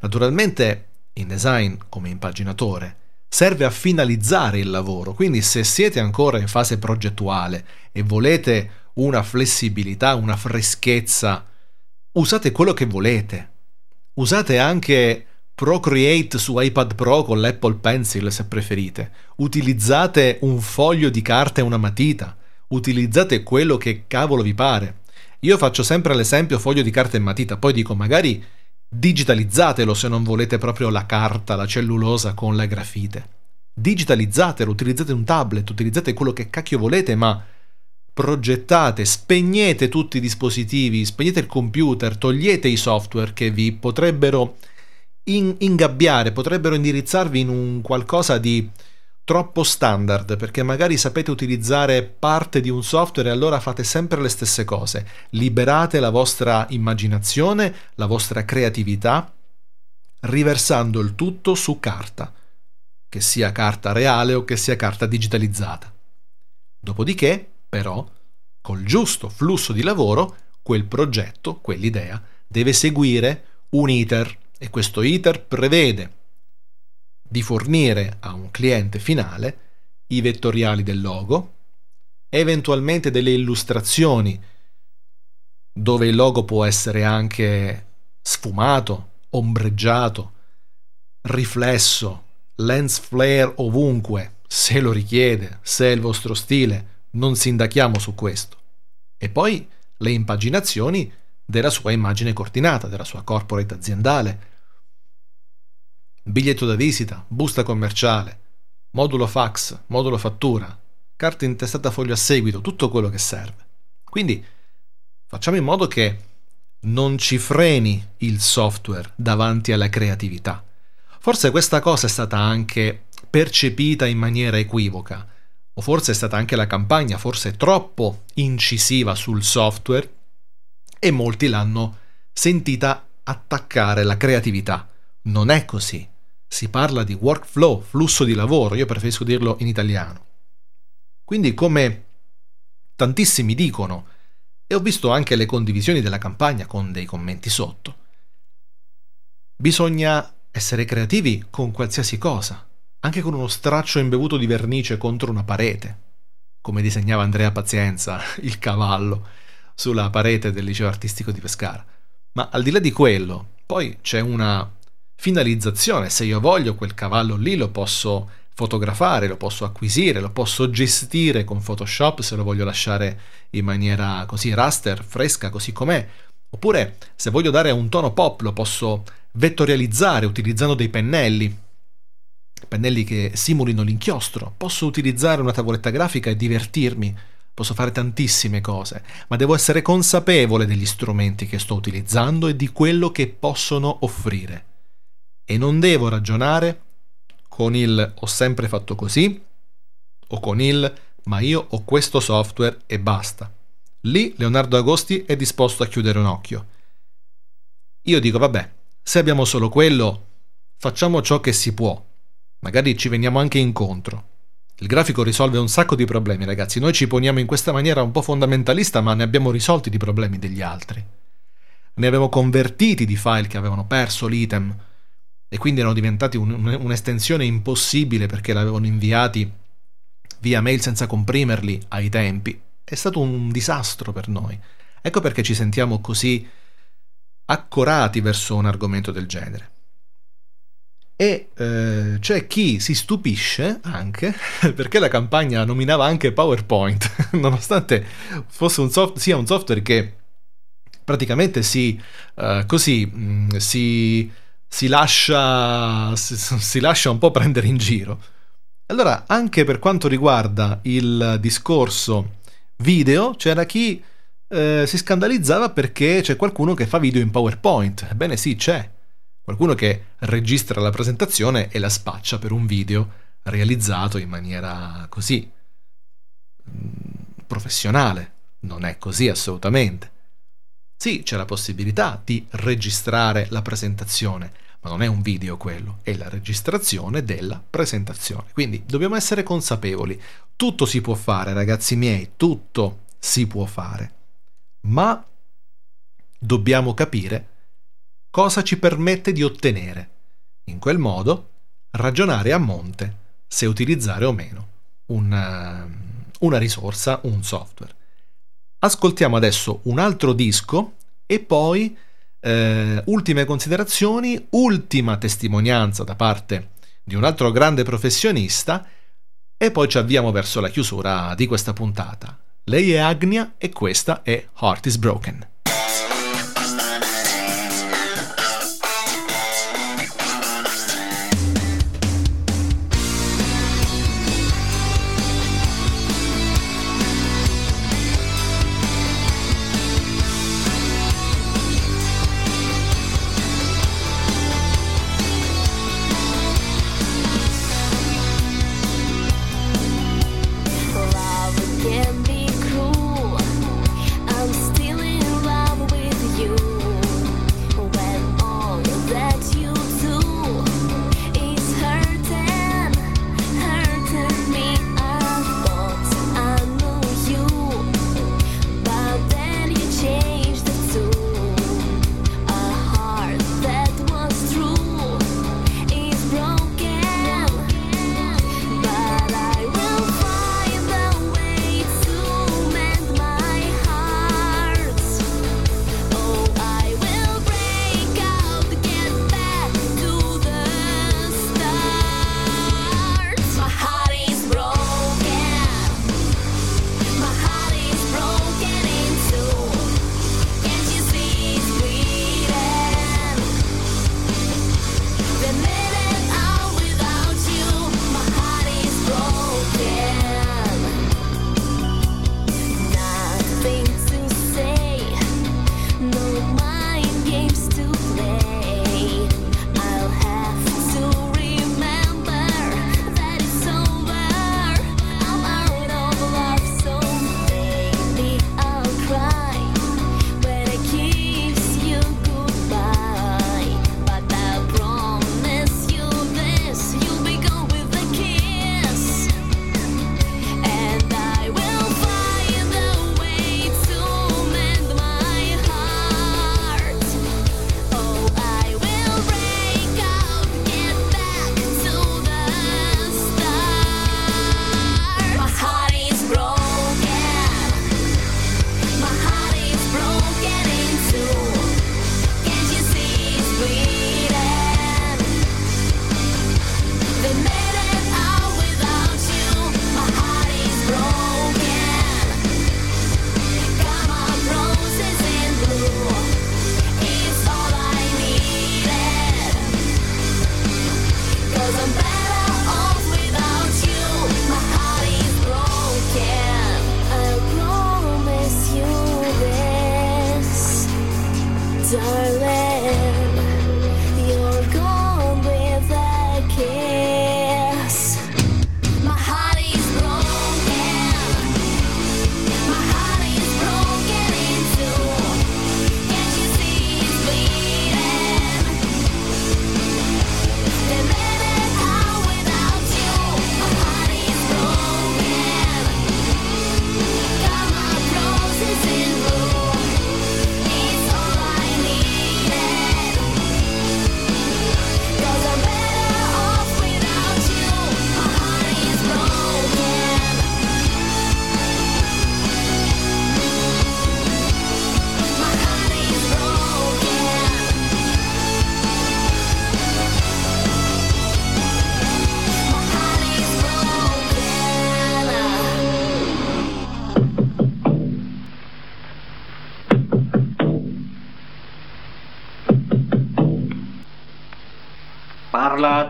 Naturalmente InDesign come impaginatore serve a finalizzare il lavoro, quindi se siete ancora in fase progettuale e volete una flessibilità, una freschezza, usate quello che volete. Usate anche Procreate su iPad Pro con l'Apple Pencil se preferite. Utilizzate un foglio di carta e una matita. Utilizzate quello che cavolo vi pare. Io faccio sempre l'esempio foglio di carta e matita, poi dico magari digitalizzatelo se non volete proprio la carta, la cellulosa con la grafite. Digitalizzatelo, utilizzate un tablet, utilizzate quello che cacchio volete, ma progettate, spegnete tutti i dispositivi, spegnete il computer, togliete i software che vi potrebbero in- ingabbiare, potrebbero indirizzarvi in un qualcosa di troppo standard, perché magari sapete utilizzare parte di un software e allora fate sempre le stesse cose. Liberate la vostra immaginazione, la vostra creatività, riversando il tutto su carta, che sia carta reale o che sia carta digitalizzata. Dopodiché, però, col giusto flusso di lavoro, quel progetto, quell'idea, deve seguire un iter e questo iter prevede di fornire a un cliente finale i vettoriali del logo, eventualmente delle illustrazioni dove il logo può essere anche sfumato, ombreggiato, riflesso, lens flare ovunque, se lo richiede, se è il vostro stile, non sindachiamo su questo. E poi le impaginazioni della sua immagine coordinata, della sua corporate aziendale. Biglietto da visita, busta commerciale, modulo fax, modulo fattura, carta intestata foglio a seguito, tutto quello che serve. Quindi facciamo in modo che non ci freni il software davanti alla creatività. Forse questa cosa è stata anche percepita in maniera equivoca, o forse è stata anche la campagna, forse troppo incisiva sul software e molti l'hanno sentita attaccare la creatività. Non è così. Si parla di workflow, flusso di lavoro, io preferisco dirlo in italiano. Quindi come tantissimi dicono, e ho visto anche le condivisioni della campagna con dei commenti sotto, bisogna essere creativi con qualsiasi cosa, anche con uno straccio imbevuto di vernice contro una parete, come disegnava Andrea Pazienza, il cavallo, sulla parete del liceo artistico di Pescara. Ma al di là di quello, poi c'è una finalizzazione, se io voglio quel cavallo lì lo posso fotografare, lo posso acquisire, lo posso gestire con Photoshop se lo voglio lasciare in maniera così raster, fresca, così com'è. Oppure se voglio dare un tono pop lo posso vettorializzare utilizzando dei pennelli, pennelli che simulino l'inchiostro. Posso utilizzare una tavoletta grafica e divertirmi. Posso fare tantissime cose, ma devo essere consapevole degli strumenti che sto utilizzando e di quello che possono offrire. E non devo ragionare con il ho sempre fatto così o con il ma io ho questo software e basta. Lì Leonardo Agosti è disposto a chiudere un occhio. Io dico vabbè, se abbiamo solo quello, facciamo ciò che si può. Magari ci veniamo anche incontro. Il grafico risolve un sacco di problemi, ragazzi. Noi ci poniamo in questa maniera un po' fondamentalista, ma ne abbiamo risolti di problemi degli altri. Ne abbiamo convertiti di file che avevano perso l'item e quindi erano diventati un- un- un'estensione impossibile perché l'avevano inviati via mail senza comprimerli ai tempi. È stato un disastro per noi. Ecco perché ci sentiamo così accorati verso un argomento del genere. E eh, c'è chi si stupisce anche perché la campagna nominava anche PowerPoint, nonostante fosse un soft- sia un software che praticamente si, eh, così, mh, si, si lascia, si, si lascia un po' prendere in giro. Allora, anche per quanto riguarda il discorso video, c'era chi eh, si scandalizzava perché c'è qualcuno che fa video in PowerPoint. Ebbene sì, c'è. Qualcuno che registra la presentazione e la spaccia per un video realizzato in maniera così mm, professionale. Non è così assolutamente. Sì, c'è la possibilità di registrare la presentazione, ma non è un video quello, è la registrazione della presentazione. Quindi dobbiamo essere consapevoli. Tutto si può fare, ragazzi miei, tutto si può fare. Ma dobbiamo capire cosa ci permette di ottenere. In quel modo ragionare a monte se utilizzare o meno una, una risorsa, un software. Ascoltiamo adesso un altro disco e poi eh, ultime considerazioni, ultima testimonianza da parte di un altro grande professionista e poi ci avviamo verso la chiusura di questa puntata. Lei è Agnia e questa è Heart is Broken.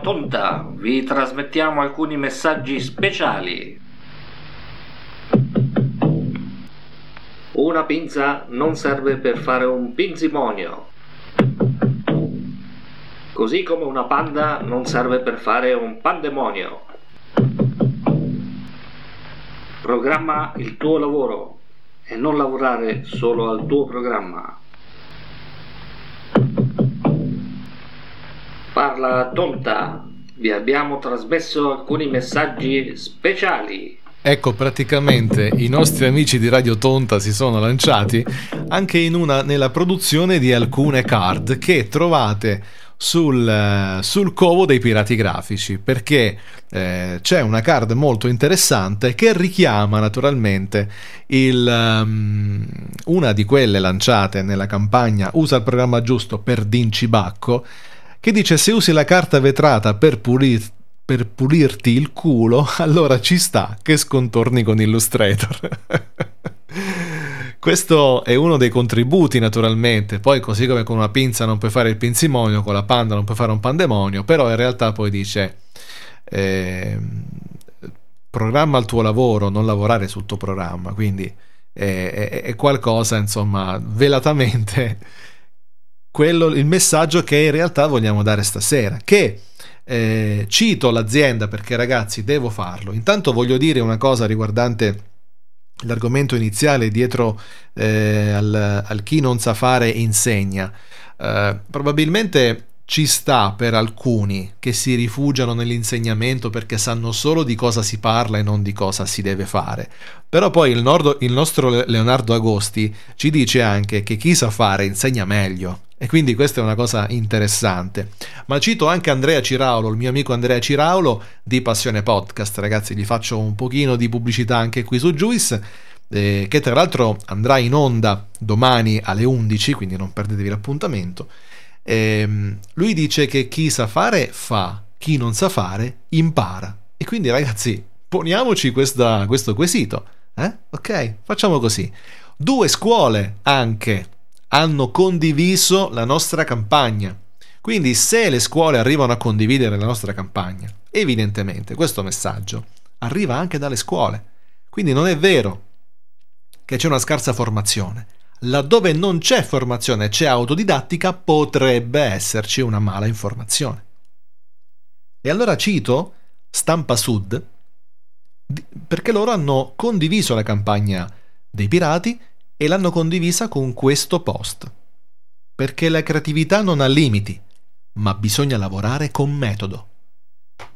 Tonta, vi trasmettiamo alcuni messaggi speciali. Una pinza non serve per fare un pinzimonio. Così come una panda non serve per fare un pandemonio. Programma il tuo lavoro e non lavorare solo al tuo programma. Parla tonta, vi abbiamo trasmesso alcuni messaggi speciali. Ecco, praticamente i nostri amici di Radio Tonta si sono lanciati anche una, nella produzione di alcune card che trovate sul, eh, sul covo dei pirati grafici perché eh, c'è una card molto interessante che richiama naturalmente il, um, una di quelle lanciate nella campagna Usa il programma giusto per Dincibacco che dice se usi la carta vetrata per, pulir- per pulirti il culo allora ci sta che scontorni con Illustrator. Questo è uno dei contributi naturalmente, poi così come con una pinza non puoi fare il pinzimonio, con la panda non puoi fare un pandemonio, però in realtà poi dice eh, programma il tuo lavoro, non lavorare sul tuo programma, quindi è, è, è qualcosa insomma velatamente quello, il messaggio che in realtà vogliamo dare stasera, che eh, cito l'azienda perché ragazzi devo farlo, intanto voglio dire una cosa riguardante l'argomento iniziale dietro eh, al, al, chi non sa fare insegna. Eh, probabilmente ci sta per alcuni che si rifugiano nell'insegnamento perché sanno solo di cosa si parla e non di cosa si deve fare. Però poi il, Nord, il nostro Leonardo Agosti ci dice anche che chi sa fare insegna meglio. E quindi questa è una cosa interessante. Ma cito anche Andrea Ciraulo, il mio amico Andrea Ciraulo di Passione Podcast. Ragazzi, gli faccio un pochino di pubblicità anche qui su Juice, eh, che tra l'altro andrà in onda domani alle 11, quindi non perdetevi l'appuntamento. Eh, lui dice che chi sa fare fa, chi non sa fare impara. E quindi ragazzi, poniamoci questa, questo quesito. Eh? Ok, facciamo così. Due scuole anche hanno condiviso la nostra campagna. Quindi se le scuole arrivano a condividere la nostra campagna, evidentemente questo messaggio arriva anche dalle scuole. Quindi non è vero che c'è una scarsa formazione. Laddove non c'è formazione, c'è autodidattica, potrebbe esserci una mala informazione. E allora cito Stampa Sud perché loro hanno condiviso la campagna dei pirati e l'hanno condivisa con questo post. Perché la creatività non ha limiti, ma bisogna lavorare con metodo.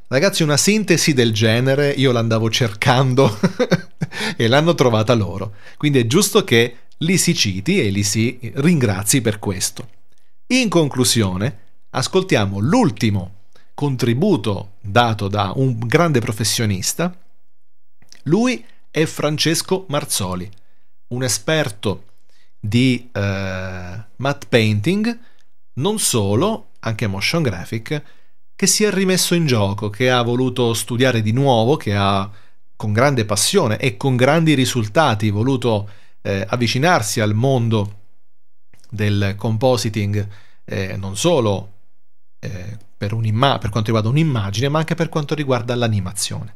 Ragazzi, una sintesi del genere io l'andavo cercando e l'hanno trovata loro. Quindi è giusto che li si citi e li si ringrazi per questo. In conclusione, ascoltiamo l'ultimo contributo dato da un grande professionista. Lui è Francesco Marzoli un esperto di uh, matte painting, non solo, anche motion graphic, che si è rimesso in gioco, che ha voluto studiare di nuovo, che ha con grande passione e con grandi risultati voluto eh, avvicinarsi al mondo del compositing, eh, non solo eh, per, per quanto riguarda un'immagine, ma anche per quanto riguarda l'animazione.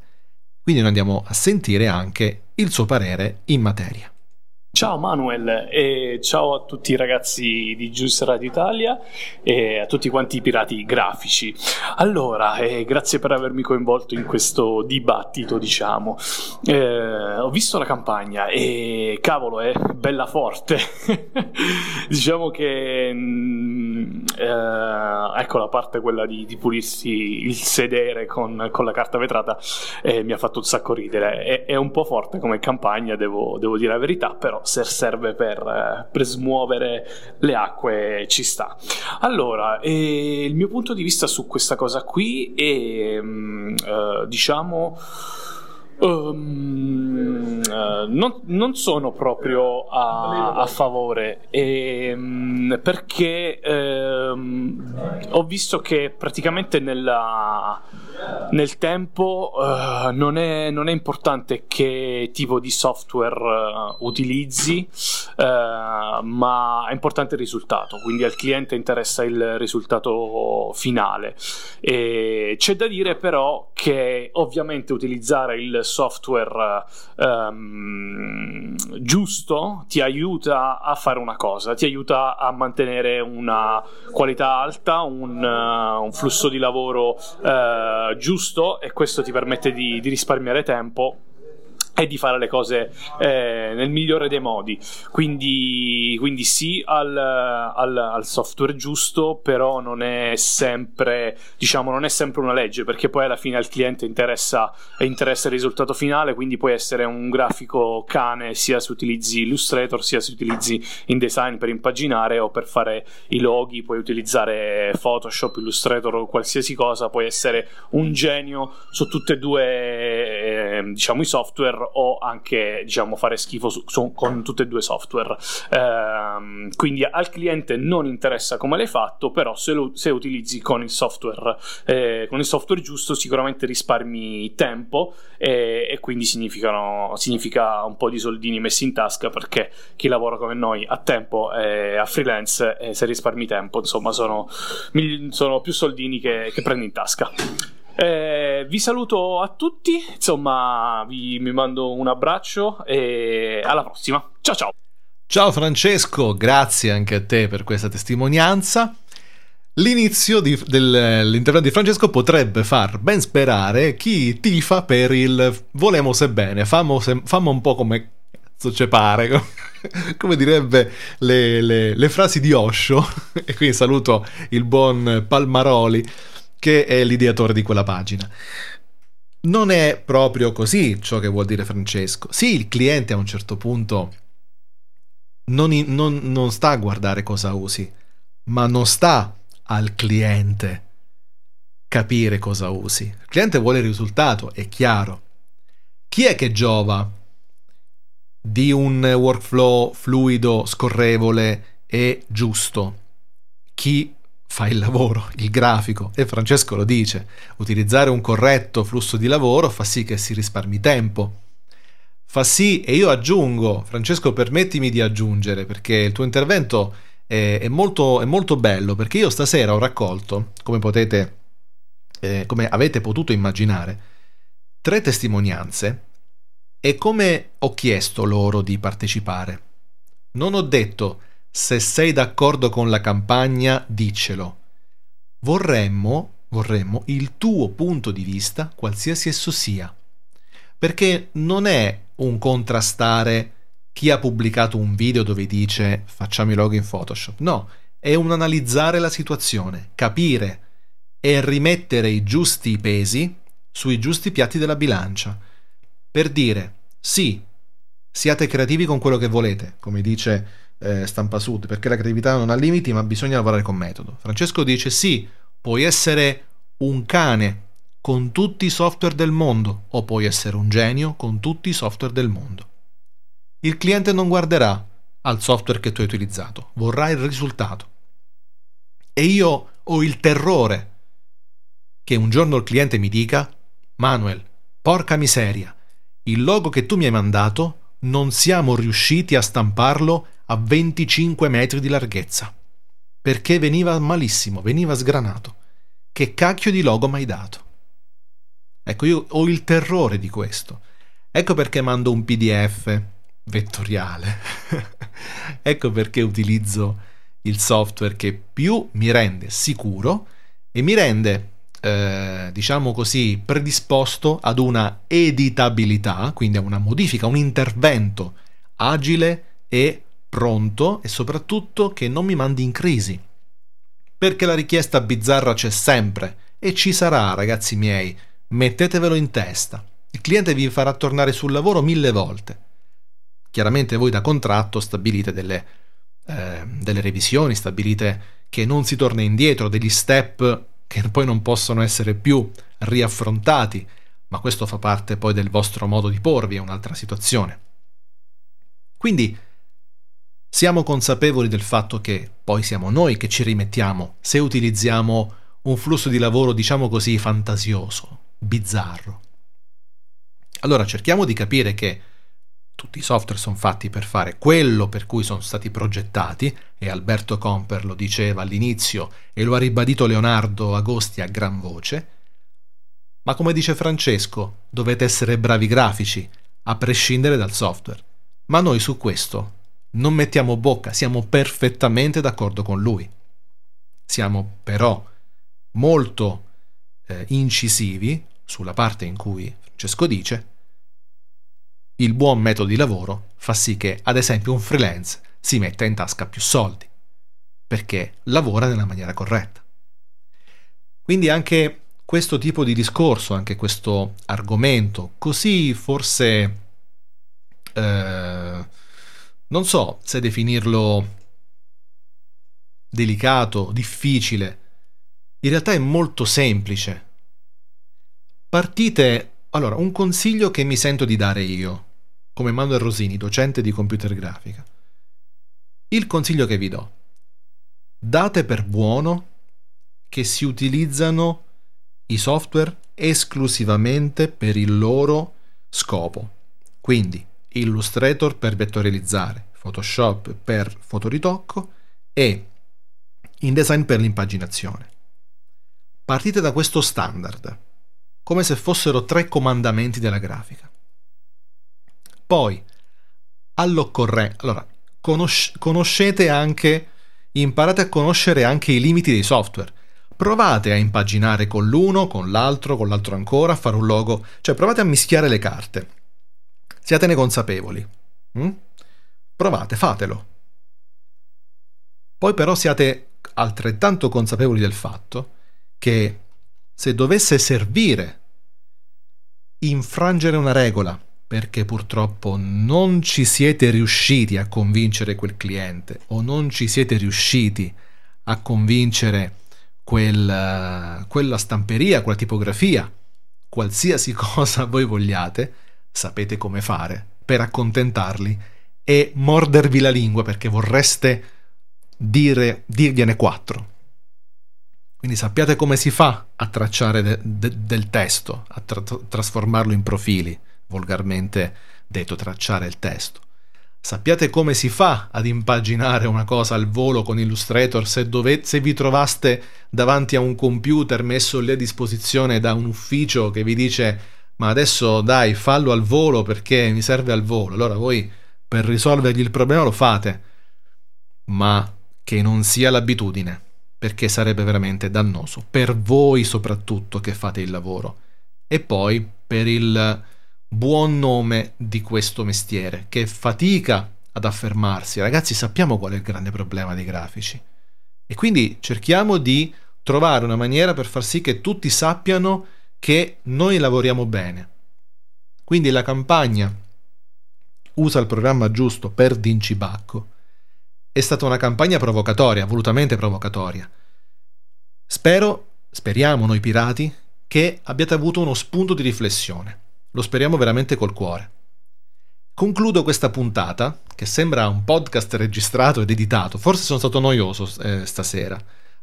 Quindi noi andiamo a sentire anche il suo parere in materia. Ciao Manuel e ciao a tutti i ragazzi di Juice Radio Italia e a tutti quanti i pirati grafici. Allora, eh, grazie per avermi coinvolto in questo dibattito, diciamo. Eh, ho visto la campagna e cavolo, è bella forte. diciamo che mh, eh, ecco la parte quella di, di pulirsi il sedere con, con la carta vetrata eh, mi ha fatto un sacco ridere. È, è un po' forte come campagna, devo, devo dire la verità, però se serve per, eh, per smuovere le acque ci sta. Allora, eh, il mio punto di vista su questa cosa qui è, mm, eh, diciamo... Um, uh, non, non, sono proprio a, a favore ehm, perché um, ho visto che praticamente nella, nel tempo eh, non, è, non è importante che tipo di software eh, utilizzi, eh, ma è importante il risultato, quindi al cliente interessa il risultato finale. E c'è da dire però che ovviamente utilizzare il software ehm, giusto ti aiuta a fare una cosa, ti aiuta a mantenere una qualità alta, un, un flusso di lavoro giusto e questo ti permette di, di risparmiare tempo e di fare le cose eh, nel migliore dei modi. Quindi, quindi sì al, al- al software giusto, però non è sempre, diciamo, non è sempre una legge, perché poi alla fine al cliente interessa, interessa il risultato finale, quindi può essere un grafico cane sia se utilizzi Illustrator, sia se utilizzi InDesign per impaginare o per fare i loghi, puoi utilizzare Photoshop, Illustrator o qualsiasi cosa, puoi essere un genio su tutte e due eh, diciamo i software o anche diciamo fare schifo su- su- con tutte e due i software. Ehm, quindi al cliente non interessa come l'hai fatto però se, lo- se utilizzi con il software eh, con il software giusto sicuramente risparmi tempo e, e quindi significa un po' di soldini messi in tasca perché chi lavora come noi a tempo e a freelance e se risparmi tempo insomma sono, sono più soldini che, che prendi in tasca eh, vi saluto a tutti, insomma, vi, mi mando un abbraccio e alla prossima. Ciao ciao. Ciao Francesco, grazie anche a te per questa testimonianza. L'inizio di- dell'intervento di Francesco potrebbe far ben sperare chi tifa per il volemo se bene, famo, se- fammo un po' come cazzo ci pare, come direbbe le, le- le frasi di Osho, e qui saluto il buon Palmaroli che è l'ideatore di quella pagina. Non è proprio così ciò che vuol dire Francesco. Sì, il cliente a un certo punto non, non- non sta a guardare cosa usi, ma non sta al cliente capire cosa usi. Il cliente vuole il risultato, è chiaro. Chi è che giova di un workflow fluido, scorrevole e giusto? Chi fa il lavoro, il grafico, e Francesco lo dice, utilizzare un corretto flusso di lavoro fa sì che si risparmi tempo. Fa sì, e io aggiungo, Francesco permettimi di aggiungere, perché il tuo intervento è, è molto, è molto bello, perché io stasera ho raccolto, come potete, eh, come avete potuto immaginare, tre testimonianze e come ho chiesto loro di partecipare. Non ho detto se sei d'accordo con la campagna, diccelo. Vorremmo, vorremmo il tuo punto di vista, qualsiasi esso sia. Perché non è un contrastare chi ha pubblicato un video dove dice facciamo i loghi in Photoshop. No, è un analizzare la situazione, capire e rimettere i giusti pesi sui giusti piatti della bilancia. Per dire sì, siate creativi con quello che volete, come dice eh, Stampa Sud, perché la creatività non ha limiti, ma bisogna lavorare con metodo. Francesco dice sì, puoi essere un cane con tutti i software del mondo o puoi essere un genio con tutti i software del mondo. Il cliente non guarderà al software che tu hai utilizzato, vorrà il risultato. E io ho il terrore che un giorno il cliente mi dica Manuel, porca miseria, il logo che tu mi hai mandato non siamo riusciti a stamparlo a 25 metri di larghezza. Perché veniva malissimo, veniva sgranato. Che cacchio di logo mi hai dato? Ecco, io ho il terrore di questo. Ecco perché mando un PDF vettoriale. ecco perché utilizzo il software che più mi rende sicuro e mi rende, eh, diciamo così, predisposto ad una editabilità, quindi a una modifica, un intervento agile e pronto e soprattutto che non mi mandi in crisi. Perché la richiesta bizzarra c'è sempre e ci sarà, ragazzi miei, mettetevelo in testa. Il cliente vi farà tornare sul lavoro mille volte. Chiaramente voi da contratto stabilite delle, eh, delle revisioni, stabilite che non si torna indietro, degli step che poi non possono essere più riaffrontati, ma questo fa parte poi del vostro modo di porvi, è un'altra situazione. Quindi siamo consapevoli del fatto che poi siamo noi che ci rimettiamo se utilizziamo un flusso di lavoro, diciamo così, fantasioso, bizzarro. Allora cerchiamo di capire che tutti i software sono fatti per fare quello per cui sono stati progettati, e Alberto Comper lo diceva all'inizio e lo ha ribadito Leonardo Agosti a gran voce, ma come dice Francesco, dovete essere bravi grafici, a prescindere dal software. Ma noi su questo non mettiamo bocca, siamo perfettamente d'accordo con lui. Siamo però molto eh, incisivi sulla parte in cui Francesco dice il buon metodo di lavoro fa sì che, ad esempio, un freelance si metta in tasca più soldi, perché lavora nella maniera corretta. Quindi anche questo tipo di discorso, anche questo argomento, così forse eh, non so se definirlo delicato, difficile, in realtà è molto semplice. Partite allora, un consiglio che mi sento di dare io, come Manuel Rosini, docente di computer grafica. Il consiglio che vi do. Date per buono che si utilizzano i software esclusivamente per il loro scopo. Quindi Illustrator per vettorializzare, Photoshop per fotoritocco e InDesign per l'impaginazione. Partite da questo standard come se fossero tre comandamenti della grafica. Poi, all'occorrente, allora, conosc- conoscete anche, imparate a conoscere anche i limiti dei software. Provate a impaginare con l'uno, con l'altro, con l'altro ancora, a fare un logo, cioè provate a mischiare le carte. Siatene consapevoli. Mm? Provate, fatelo. Poi però siate altrettanto consapevoli del fatto che se dovesse servire infrangere una regola perché purtroppo non ci siete riusciti a convincere quel cliente o non ci siete riusciti a convincere quel, quella stamperia, quella tipografia, qualsiasi cosa voi vogliate, sapete come fare per accontentarli e mordervi la lingua perché vorreste dire, dirgliene quattro. Quindi sappiate come si fa a tracciare de- de- del testo, a tra- trasformarlo in profili, volgarmente detto tracciare il testo. Sappiate come si fa ad impaginare una cosa al volo con Illustrator se, dove- se vi trovaste davanti a un computer messo lì a disposizione da un ufficio che vi dice ma adesso dai fallo al volo perché mi serve al volo. Allora voi per risolvergli il problema lo fate, ma che non sia l'abitudine perché sarebbe veramente dannoso per voi soprattutto che fate il lavoro e poi per il buon nome di questo mestiere che fatica ad affermarsi. Ragazzi, sappiamo qual è il grande problema dei grafici e quindi cerchiamo di trovare una maniera per far sì che tutti sappiano che noi lavoriamo bene. Quindi la campagna usa il programma giusto per Dincibacco è stata una campagna provocatoria, volutamente provocatoria. Spero, speriamo noi pirati, che abbiate avuto uno spunto di riflessione. Lo speriamo veramente col cuore. Concludo questa puntata, che sembra un podcast registrato ed editato. Forse sono stato noioso eh, stasera,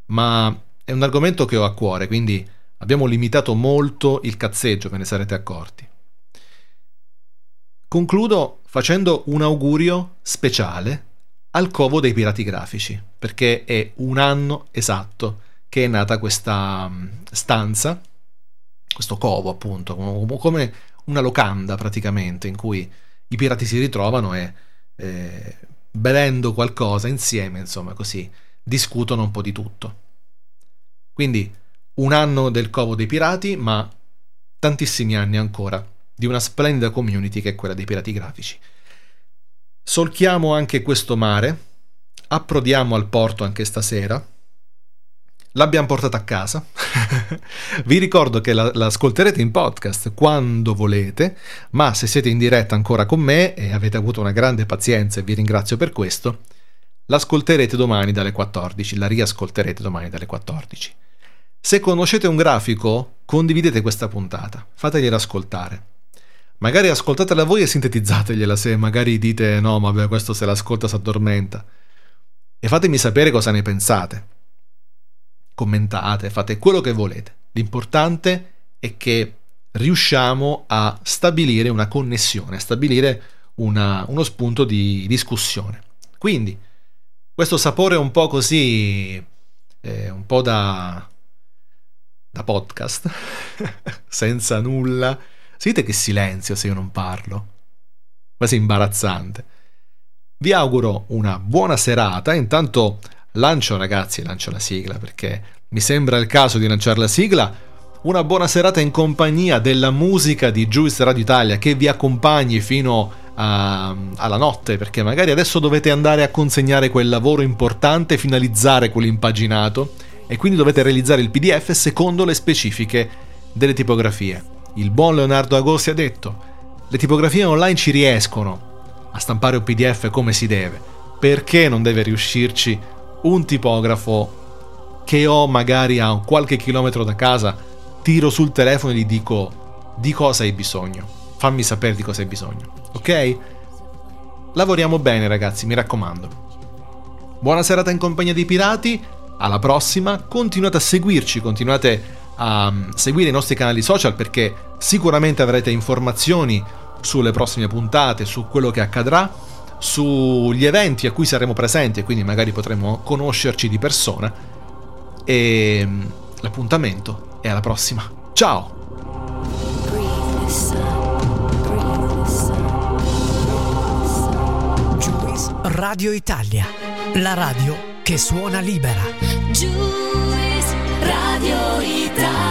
ma è un argomento che ho a cuore, quindi abbiamo limitato molto il cazzeggio, ve ne sarete accorti. Concludo facendo un augurio speciale al covo dei pirati grafici, perché è un anno esatto che è nata questa mm, stanza, questo covo appunto, come una locanda praticamente, in cui i pirati si ritrovano e eh, bevendo qualcosa insieme, insomma così, discutono un po' di tutto. Quindi un anno del covo dei pirati, ma tantissimi anni ancora di una splendida community che è quella dei pirati grafici. Solchiamo anche questo mare, approdiamo al porto anche stasera. L'abbiamo portata a casa. Vi ricordo che la, l'ascolterete in podcast quando volete, ma se siete in diretta ancora con me e avete avuto una grande pazienza e vi ringrazio per questo, l'ascolterete domani dalle 14, la riascolterete domani dalle 14. Se conoscete un grafico, condividete questa puntata, fategliela ascoltare. Magari ascoltatela voi e sintetizzategliela se magari dite no, ma vabbè, questo se l'ascolta si addormenta. E fatemi sapere cosa ne pensate. Commentate, fate quello che volete. L'importante è che riusciamo a stabilire una connessione, a stabilire una- uno spunto di discussione. Quindi, questo sapore un po' così, eh, un po' da, da podcast, senza nulla. Sentite che silenzio se io non parlo, quasi imbarazzante. Vi auguro una buona serata. Intanto lancio, ragazzi, lancio la sigla perché mi sembra il caso di lanciare la sigla. Una buona serata in compagnia della musica di Juice Radio Italia che vi accompagni fino a- alla notte perché magari adesso dovete andare a consegnare quel lavoro importante, finalizzare quell'impaginato e quindi dovete realizzare il PDF secondo le specifiche delle tipografie. Il buon Leonardo Agosti ha detto: le tipografie online ci riescono a stampare un PDF come si deve. Perché non deve riuscirci un tipografo che ho magari a qualche chilometro da casa? Tiro sul telefono e gli dico di cosa hai bisogno. Fammi sapere di cosa hai bisogno. Ok? Lavoriamo bene, ragazzi, mi raccomando. Buona serata in compagnia dei pirati. Alla prossima. Continuate a seguirci, continuate a mm, seguire i nostri canali social perché sicuramente avrete informazioni sulle prossime puntate, su quello che accadrà, sugli eventi a cui saremo presenti e quindi magari potremo conoscerci di persona. E mm, l'appuntamento è alla prossima. Ciao! Radio Italia, la radio che suona libera. Juice Radio Italia.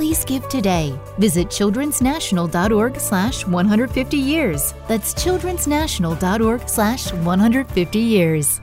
Please give today. Visit childrensnational.org slash 150 years. That's childrensnational.org slash 150 years.